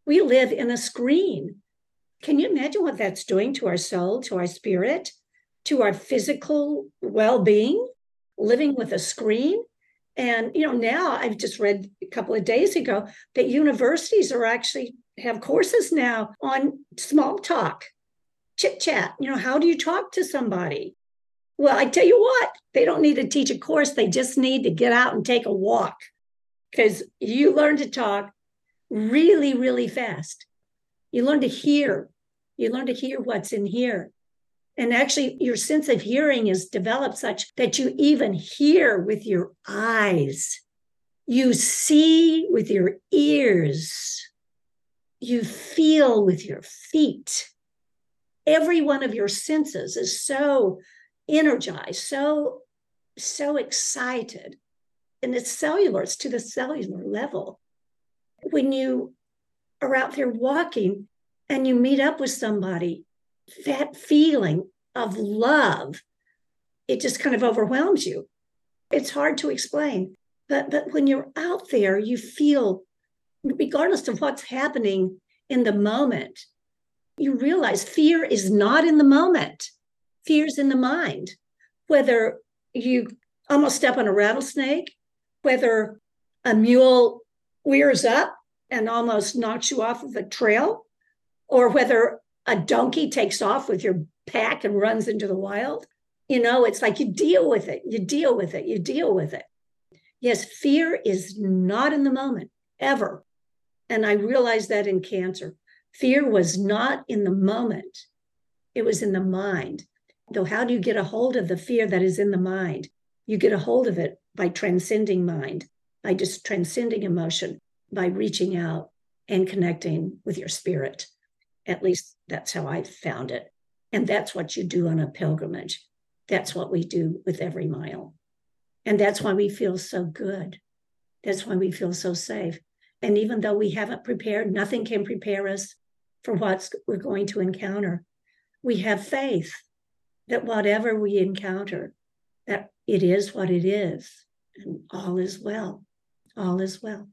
We live in a screen. Can you imagine what that's doing to our soul, to our spirit, to our physical well being? Living with a screen. And, you know, now I've just read a couple of days ago that universities are actually have courses now on small talk, chit chat. You know, how do you talk to somebody? Well, I tell you what, they don't need to teach a course. They just need to get out and take a walk because you learn to talk really, really fast. You learn to hear. You learn to hear what's in here. And actually, your sense of hearing is developed such that you even hear with your eyes. You see with your ears. You feel with your feet. Every one of your senses is so energized, so, so excited and it's cellular, it's to the cellular level. When you are out there walking and you meet up with somebody, that feeling of love, it just kind of overwhelms you. It's hard to explain. But but when you're out there, you feel, regardless of what's happening in the moment, you realize fear is not in the moment. Fear's in the mind. Whether you almost step on a rattlesnake whether a mule wears up and almost knocks you off of the trail, or whether a donkey takes off with your pack and runs into the wild. You know, it's like you deal with it, you deal with it, you deal with it. Yes, fear is not in the moment ever. And I realized that in cancer. Fear was not in the moment, it was in the mind. Though, how do you get a hold of the fear that is in the mind? You get a hold of it by transcending mind, by just transcending emotion, by reaching out and connecting with your spirit. At least that's how I found it. And that's what you do on a pilgrimage. That's what we do with every mile. And that's why we feel so good. That's why we feel so safe. And even though we haven't prepared, nothing can prepare us for what we're going to encounter. We have faith that whatever we encounter, that it is what it is, and all is well. All is well.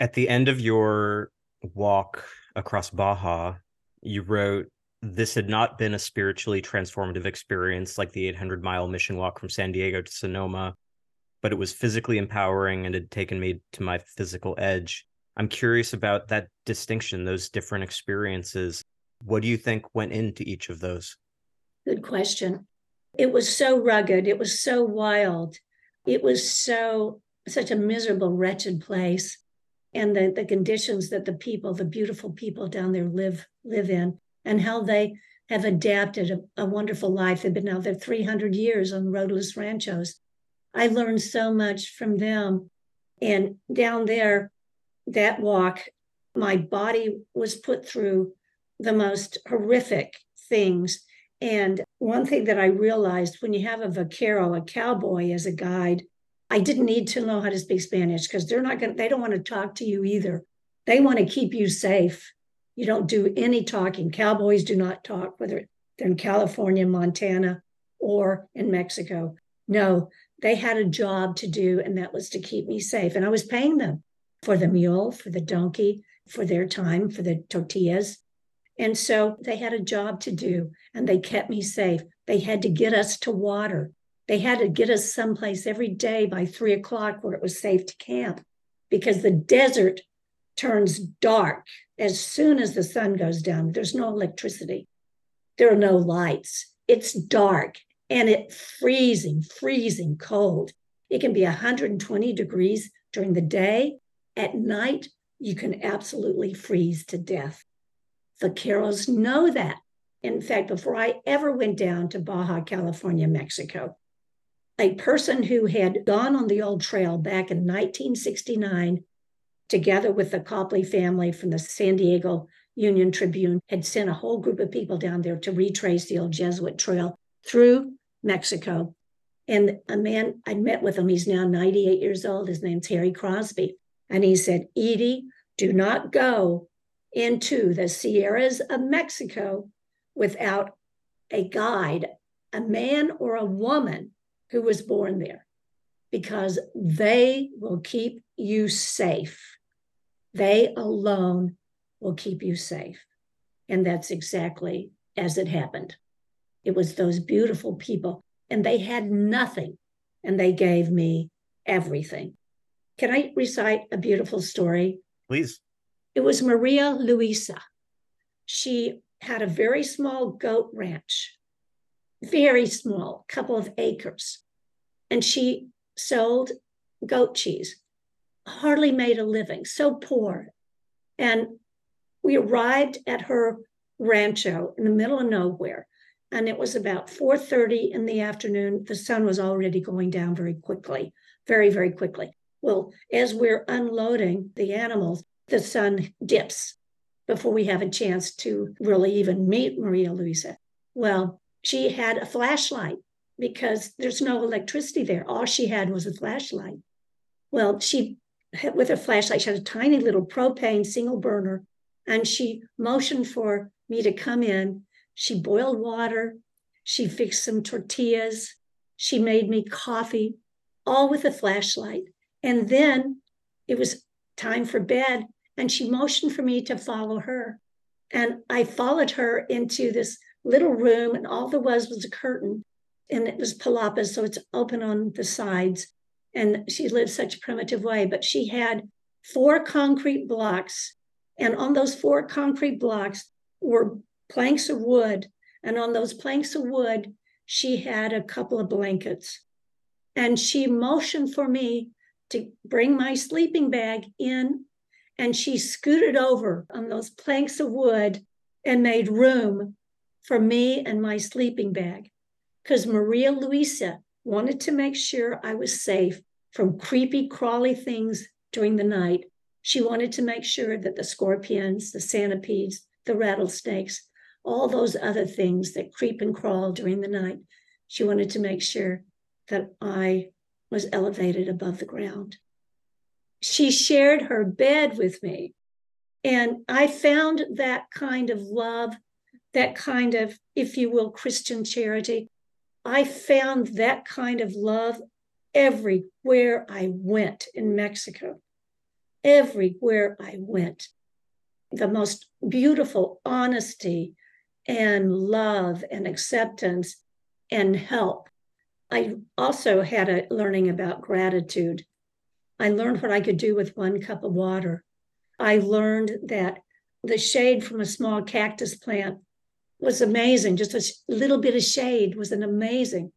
At the end of your walk across Baja, you wrote, This had not been a spiritually transformative experience like the 800 mile mission walk from San Diego to Sonoma, but it was physically empowering and had taken me to my physical edge. I'm curious about that distinction, those different experiences. What do you think went into each of those? Good question. It was so rugged. It was so wild. It was so, such a miserable, wretched place. And the, the conditions that the people, the beautiful people down there live, live in, and how they have adapted a, a wonderful life. They've been out there 300 years on roadless ranchos. I learned so much from them. And down there, that walk, my body was put through the most horrific things. And one thing that I realized when you have a vaquero, a cowboy as a guide, I didn't need to know how to speak Spanish because they're not going to, they don't want to talk to you either. They want to keep you safe. You don't do any talking. Cowboys do not talk, whether they're in California, Montana, or in Mexico. No, they had a job to do, and that was to keep me safe. And I was paying them for the mule, for the donkey, for their time, for the tortillas. And so they had a job to do and they kept me safe. They had to get us to water. They had to get us someplace every day by three o'clock where it was safe to camp because the desert turns dark as soon as the sun goes down. There's no electricity, there are no lights. It's dark and it's freezing, freezing cold. It can be 120 degrees during the day at night, you can absolutely freeze to death. The Carols know that. In fact, before I ever went down to Baja California, Mexico, a person who had gone on the old trail back in 1969, together with the Copley family from the San Diego Union Tribune, had sent a whole group of people down there to retrace the old Jesuit trail through Mexico. And a man, I met with him, he's now 98 years old. His name's Harry Crosby. And he said, Edie, do not go into the Sierras of Mexico without a guide, a man or a woman who was born there, because they will keep you safe. They alone will keep you safe. And that's exactly as it happened. It was those beautiful people, and they had nothing, and they gave me everything. Can I recite a beautiful story? Please. It was Maria Luisa. She had a very small goat ranch, very small, couple of acres. And she sold goat cheese, hardly made a living, so poor. And we arrived at her rancho in the middle of nowhere and it was about 4:30 in the afternoon the sun was already going down very quickly very very quickly well, as we're unloading the animals, the sun dips before we have a chance to really even meet Maria Luisa. Well, she had a flashlight because there's no electricity there. All she had was a flashlight. Well, she, with her flashlight, she had a tiny little propane single burner and she motioned for me to come in. She boiled water. She fixed some tortillas. She made me coffee, all with a flashlight. And then it was time for bed, and she motioned for me to follow her. And I followed her into this little room, and all there was was a curtain, and it was palapa, so it's open on the sides. And she lived such a primitive way, but she had four concrete blocks, and on those four concrete blocks were planks of wood. And on those planks of wood, she had a couple of blankets. And she motioned for me to bring my sleeping bag in. And she scooted over on those planks of wood and made room for me and my sleeping bag. Because Maria Luisa wanted to make sure I was safe from creepy, crawly things during the night. She wanted to make sure that the scorpions, the centipedes, the rattlesnakes, all those other things that creep and crawl during the night, she wanted to make sure that I was elevated above the ground. she shared her bed with me. And I found that kind of love, that kind of, if you will, Christian charity. I found that kind of love everywhere I went in Mexico. Everywhere I went. The most beautiful honesty and love and acceptance and help. I also had a learning about gratitude. I learned what I could do with one cup of water. I learned that the shade from a small cactus plant was amazing. Just a little bit of shade was an amazing.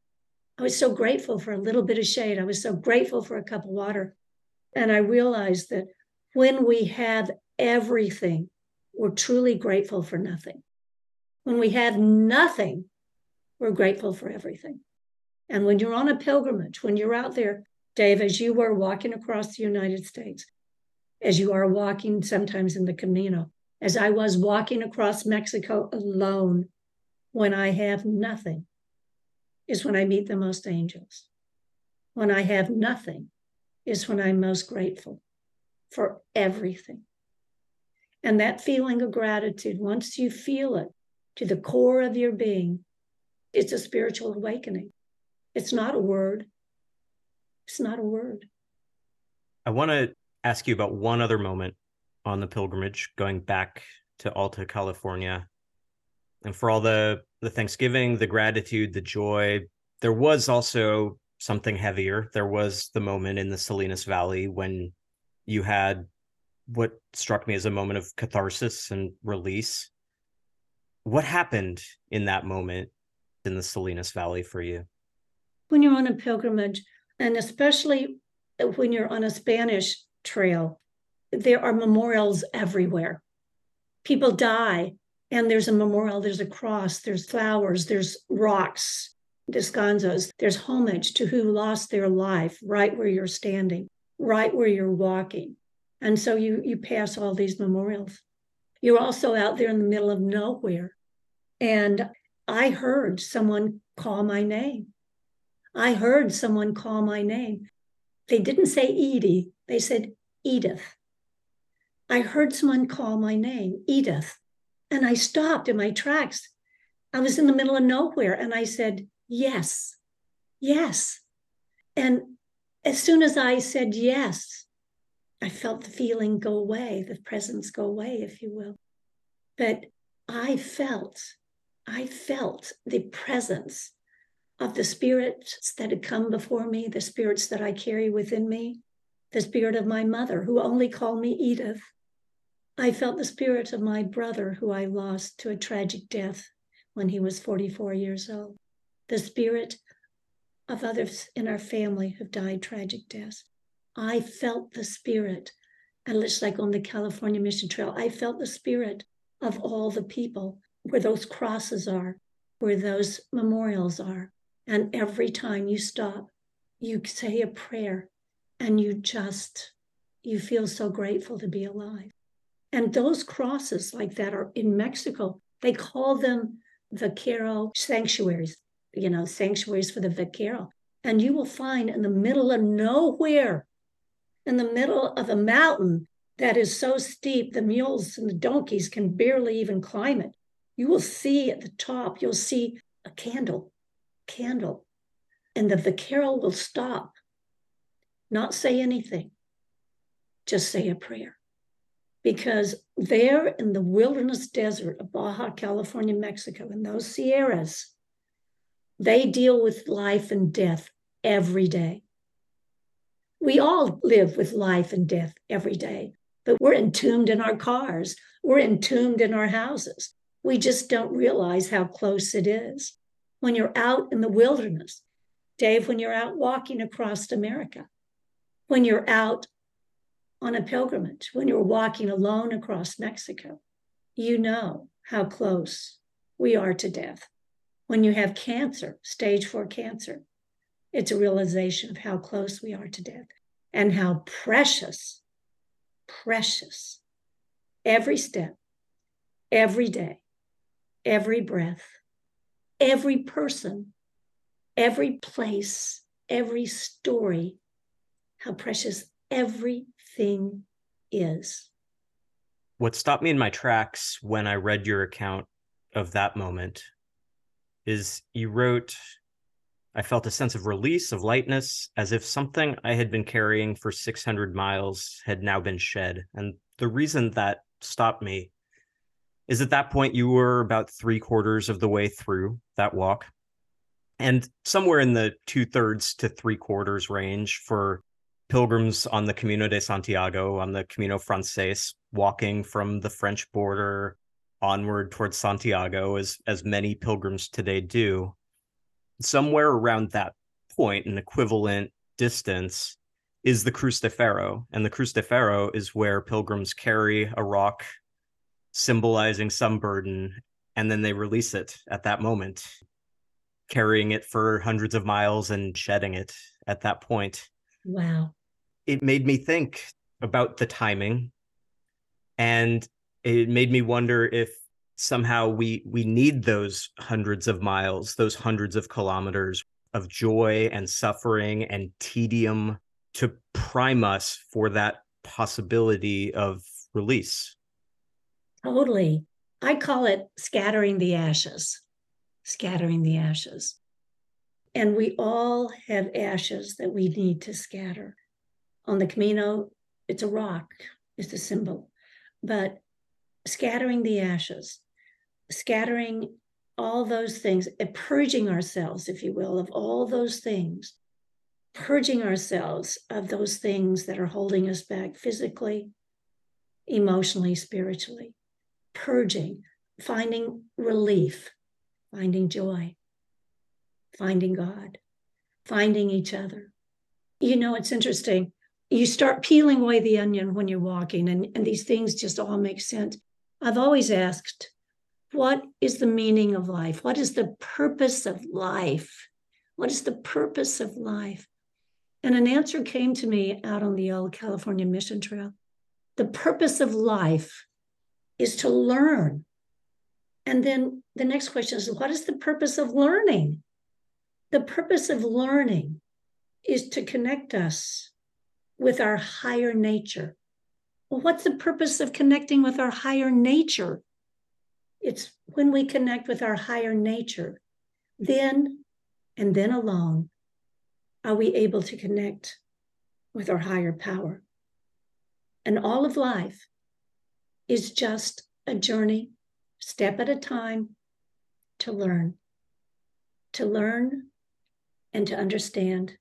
I was so grateful for a little bit of shade. I was so grateful for a cup of water. And I realized that when we have everything, we're truly grateful for nothing. When we have nothing, we're grateful for everything. And when you're on a pilgrimage, when you're out there, Dave, as you were walking across the United States, as you are walking sometimes in the Camino, as I was walking across Mexico alone, when I have nothing, is when I meet the most angels. When I have nothing is when I'm most grateful for everything. And that feeling of gratitude, once you feel it to the core of your being, it's a spiritual awakening. It's not a word. It's not a word. I want to ask you about one other moment on the pilgrimage going back to Alta California. And for all the the Thanksgiving, the gratitude, the joy, there was also something heavier. There was the moment in the Salinas Valley when you had what struck me as a moment of catharsis and release. What happened in that moment in the Salinas Valley for you? When you're on a pilgrimage, and especially when you're on a Spanish trail, there are memorials everywhere. People die, and there's a memorial, there's a cross, there's flowers, there's rocks, descansos, there's homage to who lost their life right where you're standing, right where you're walking. And so you you pass all these memorials. You're also out there in the middle of nowhere. And I heard someone call my name. I heard someone call my name. They didn't say Edie, they said Edith. I heard someone call my name, Edith. And I stopped in my tracks. I was in the middle of nowhere and I said, Yes, yes. And as soon as I said yes, I felt the feeling go away, the presence go away, if you will. But I felt, I felt the presence of the spirits that had come before me, the spirits that I carry within me, the spirit of my mother, who only called me Edith. I felt the spirit of my brother, who I lost to a tragic death when he was 44 years old, the spirit of others in our family who've died tragic deaths. I felt the spirit, and it's like on the California Mission Trail, I felt the spirit of all the people where those crosses are, where those memorials are. And every time you stop, you say a prayer and you just, you feel so grateful to be alive. And those crosses like that are in Mexico. They call them vaquero sanctuaries, you know, sanctuaries for the vaquero. And you will find in the middle of nowhere in the middle of a mountain that is so steep, the mules and the donkeys can barely even climb it. You will see at the top, you'll see a candle, candle, and the vaquero will stop, not say anything, just say a prayer. Because there in the wilderness desert of Baja California, Mexico, in those Sierras, they deal with life and death every day. We all live with life and death every day, but we're entombed in our cars, we're entombed in our houses. We just don't realize how close it is. When you're out in the wilderness, Dave, when you're out walking across America, when you're out on a pilgrimage, when you're walking alone across Mexico, you know how close we are to death. When you have cancer, stage four cancer, it's a realization of how close we are to death and how precious, precious every step, every day, every breath, every person, every place, every story, how precious everything thing is. What stopped me in my tracks when I read your account of that moment is you wrote, I felt a sense of release, of lightness, as if something I had been carrying for 600 miles had now been shed. And the reason that stopped me is at that point you were about three quarters of the way through that walk and somewhere in the two thirds to three quarters range for pilgrims on the Camino de Santiago, on the Camino Frances, walking from the French border onward towards Santiago, as as many pilgrims today do. Somewhere around that point, an equivalent distance is the Cruz de Ferro, and the Cruz de Ferro is where pilgrims carry a rock symbolizing some burden, and then they release it at that moment carrying it for hundreds of miles and shedding it at that point. Wow. It made me think about the timing and it made me wonder if somehow we we need those hundreds of miles, those hundreds of kilometers of joy and suffering and tedium to prime us for that possibility of release. Totally. I call it scattering the ashes scattering the ashes. And we all have ashes that we need to scatter. On the Camino, it's a rock, it's a symbol. But scattering the ashes, scattering all those things, eh, purging ourselves, if you will, of all those things, purging ourselves of those things that are holding us back physically, emotionally, spiritually, purging, finding relief finding joy, finding God, finding each other. You know, it's interesting. You start peeling away the onion when you're walking, and, and these things just all make sense. I've always asked, what is the meaning of life? What is the purpose of life? What is the purpose of life? And an answer came to me out on the old California Mission Trail. The purpose of life is to learn and then the next question is what is the purpose of learning? The purpose of learning is to connect us with our higher nature. Well, what's the purpose of connecting with our higher nature? It's when we connect with our higher nature, then and then alone are we able to connect with our higher power. And all of life is just a journey step at a time to learn, to learn and to understand,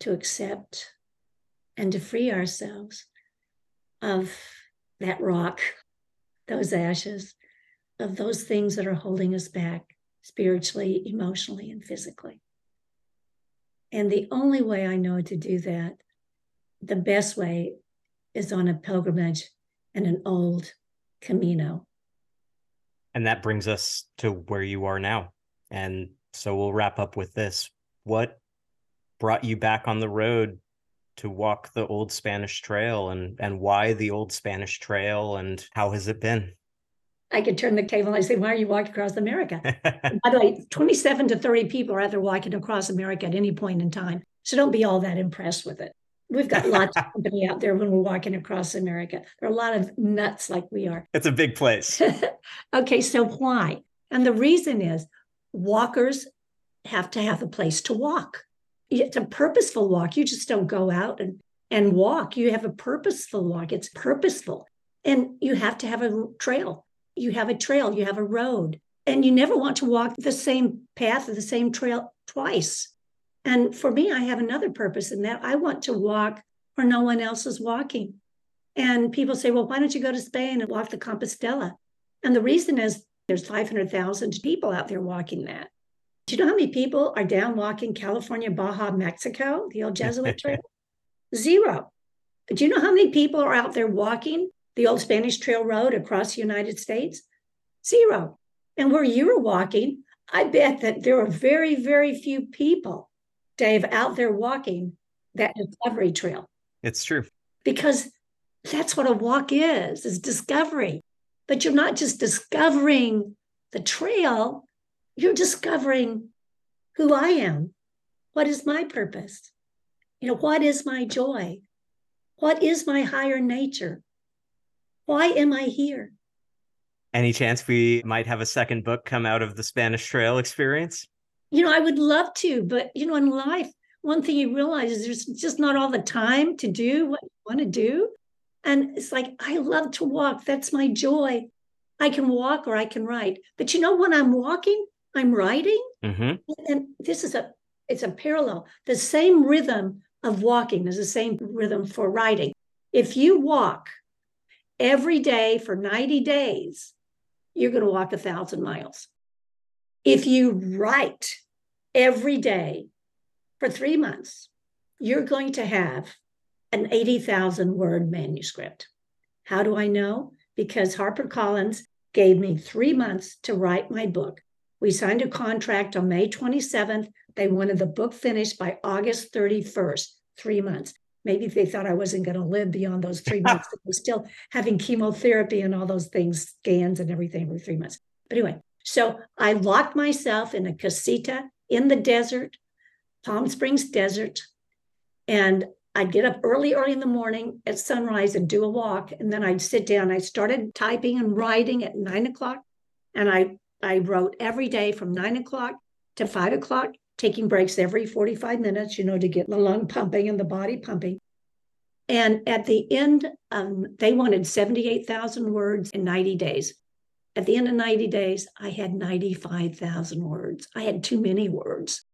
to accept, and to free ourselves of that rock, those ashes, of those things that are holding us back spiritually, emotionally, and physically. And the only way I know to do that, the best way, is on a pilgrimage and an old Camino and that brings us to where you are now. And so we'll wrap up with this. What brought you back on the road to walk the old Spanish trail and and why the old Spanish trail and how has it been? I could turn the table and I say, why are you walking across America? By the way, 27 to 30 people are either walking across America at any point in time. So don't be all that impressed with it. We've got lots of company out there when we're walking across America. There are a lot of nuts like we are. It's a big place. okay, so why? And the reason is walkers have to have a place to walk. It's a purposeful walk. You just don't go out and, and walk. You have a purposeful walk. It's purposeful. And you have to have a trail. You have a trail, you have a road. And you never want to walk the same path or the same trail twice and for me, I have another purpose in that I want to walk where no one else is walking. And people say, well, why don't you go to Spain and walk the Compostela? And the reason is there's 500,000 people out there walking that. Do you know how many people are down walking California, Baja, Mexico, the old Jesuit trail? Zero. Do you know how many people are out there walking the old Spanish Trail Road across the United States? Zero. And where you're walking, I bet that there are very, very few people Dave, out there walking that discovery trail. It's true. Because that's what a walk is, is discovery. But you're not just discovering the trail, you're discovering who I am. What is my purpose? You know, what is my joy? What is my higher nature? Why am I here? Any chance we might have a second book come out of the Spanish Trail experience? You know, I would love to, but you know, in life, one thing you realize is there's just not all the time to do what you want to do. And it's like, I love to walk. That's my joy. I can walk or I can write. But you know, when I'm walking, I'm writing. Mm-hmm. And this is a it's a parallel. The same rhythm of walking is the same rhythm for writing. If you walk every day for 90 days, you're going to walk a thousand miles. If you write every day for three months, you're going to have an 80,000 word manuscript. How do I know? Because HarperCollins gave me three months to write my book. We signed a contract on May 27th. They wanted the book finished by August 31st, three months. Maybe they thought I wasn't going to live beyond those three months. I was still having chemotherapy and all those things, scans and everything for three months. But anyway, so I locked myself in a casita in the desert, Palm Springs Desert, and I'd get up early, early in the morning at sunrise and do a walk. And then I'd sit down. I started typing and writing at nine o'clock. And I, I wrote every day from nine o'clock to five o'clock, taking breaks every 45 minutes, you know, to get the lung pumping and the body pumping. And at the end, um, they wanted 78,000 words in 90 days. At the end of 90 days, I had 95,000 words. I had too many words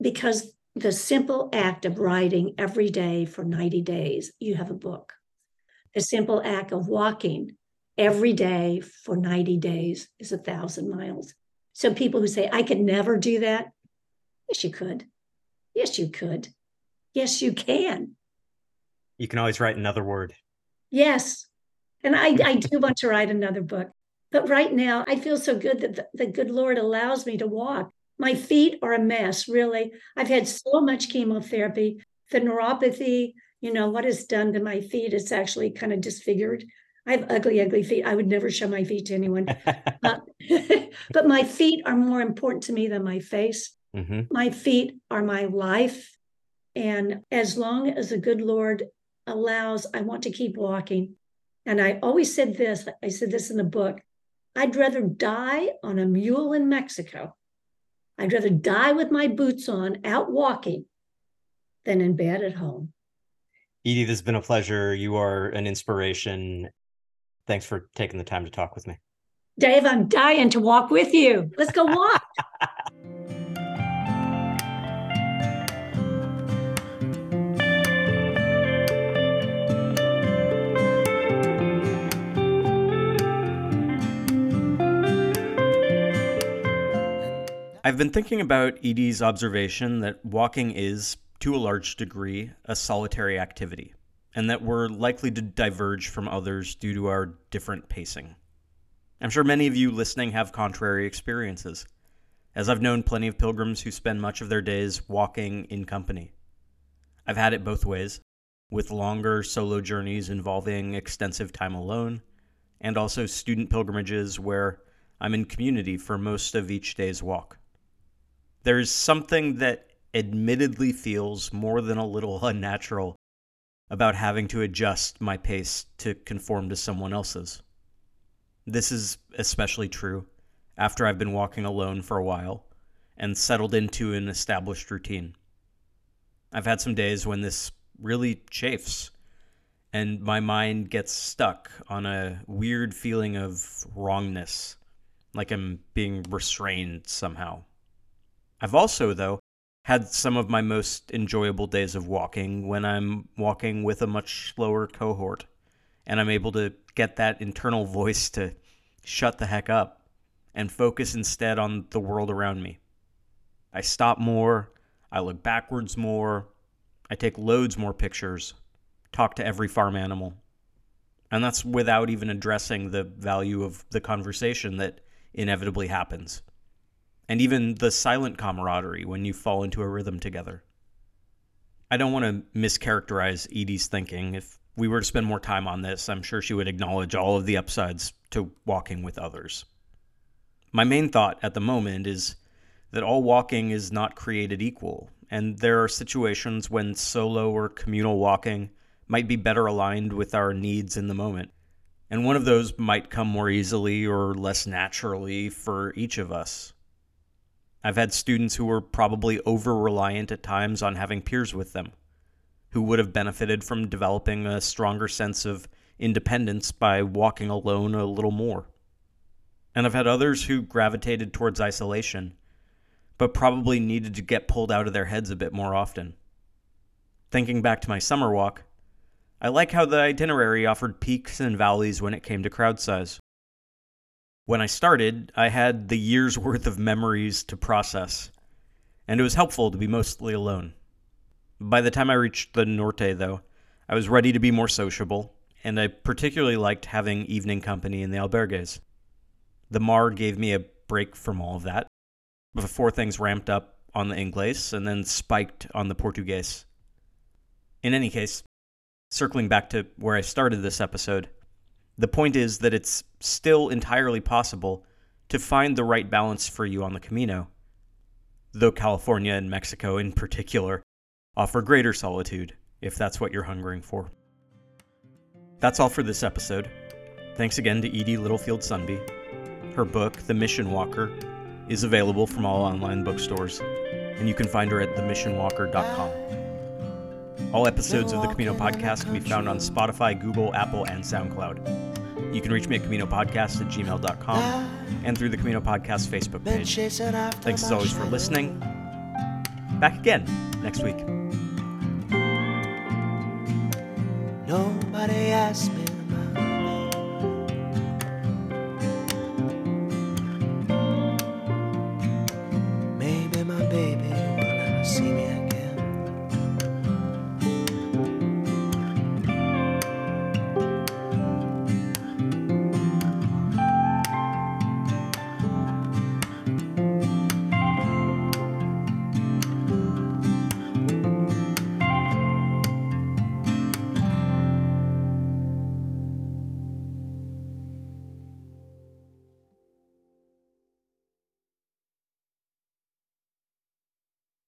because the simple act of writing every day for 90 days, you have a book. The simple act of walking every day for 90 days is a thousand miles. So people who say, I could never do that, yes, you could. Yes, you could. Yes, you can. You can always write another word. Yes. And I, I do want to write another book. But right now, I feel so good that the, the good Lord allows me to walk my feet are a mess, really. I've had so much chemotherapy. The neuropathy, you know, what it's done to my feet, it's actually kind of disfigured. I have ugly, ugly feet. I would never show my feet to anyone. uh, but my feet are more important to me than my face. Mm-hmm. My feet are my life. And as long as the good Lord allows, I want to keep walking. And I always said this I said this in the book I'd rather die on a mule in Mexico I'd rather die with my boots on out walking than in bed at home. Edie, this has been a pleasure. You are an inspiration. Thanks for taking the time to talk with me. Dave, I'm dying to walk with you. Let's go walk. I've been thinking about Edie's observation that walking is, to a large degree, a solitary activity, and that we're likely to diverge from others due to our different pacing. I'm sure many of you listening have contrary experiences, as I've known plenty of pilgrims who spend much of their days walking in company. I've had it both ways, with longer solo journeys involving extensive time alone, and also student pilgrimages where I'm in community for most of each day's walk. There's something that admittedly feels more than a little unnatural about having to adjust my pace to conform to someone else's. This is especially true after I've been walking alone for a while and settled into an established routine. I've had some days when this really chafes and my mind gets stuck on a weird feeling of wrongness, like I'm being restrained somehow. I've also, though, had some of my most enjoyable days of walking when I'm walking with a much slower cohort and I'm able to get that internal voice to shut the heck up and focus instead on the world around me. I stop more, I look backwards more, I take loads more pictures, talk to every farm animal. And that's without even addressing the value of the conversation that inevitably happens and even the silent camaraderie when you fall into a rhythm together. I don't want to mischaracterize Edie's thinking. If we were to spend more time on this, I'm sure she would acknowledge all of the upsides to walking with others. My main thought at the moment is that all walking is not created equal, and there are situations when solo or communal walking might be better aligned with our needs in the moment. And one of those might come more easily or less naturally for each of us. I've had students who were probably over reliant at times on having peers with them, who would have benefited from developing a stronger sense of independence by walking alone a little more. And I've had others who gravitated towards isolation, but probably needed to get pulled out of their heads a bit more often. Thinking back to my summer walk, I like how the itinerary offered peaks and valleys when it came to crowd size. When I started, I had the year's worth of memories to process, and it was helpful to be mostly alone. By the time I reached the Norte, though, I was ready to be more sociable, and I particularly liked having evening company in the albergues. The Mar gave me a break from all of that before things ramped up on the Inglés and then spiked on the Portuguese. In any case, circling back to where I started this episode, the point is that it's still entirely possible to find the right balance for you on the Camino, though California and Mexico in particular offer greater solitude if that's what you're hungering for. That's all for this episode. Thanks again to Edie Littlefield Sundby. Her book, The Mission Walker, is available from all online bookstores, and you can find her at themissionwalker.com. All episodes of the Camino podcast can be found on Spotify, Google, Apple, and SoundCloud. You can reach me at CaminoPodcast at gmail.com and through the Camino Podcast Facebook page. Thanks as always for listening. Back again next week. Nobody asked me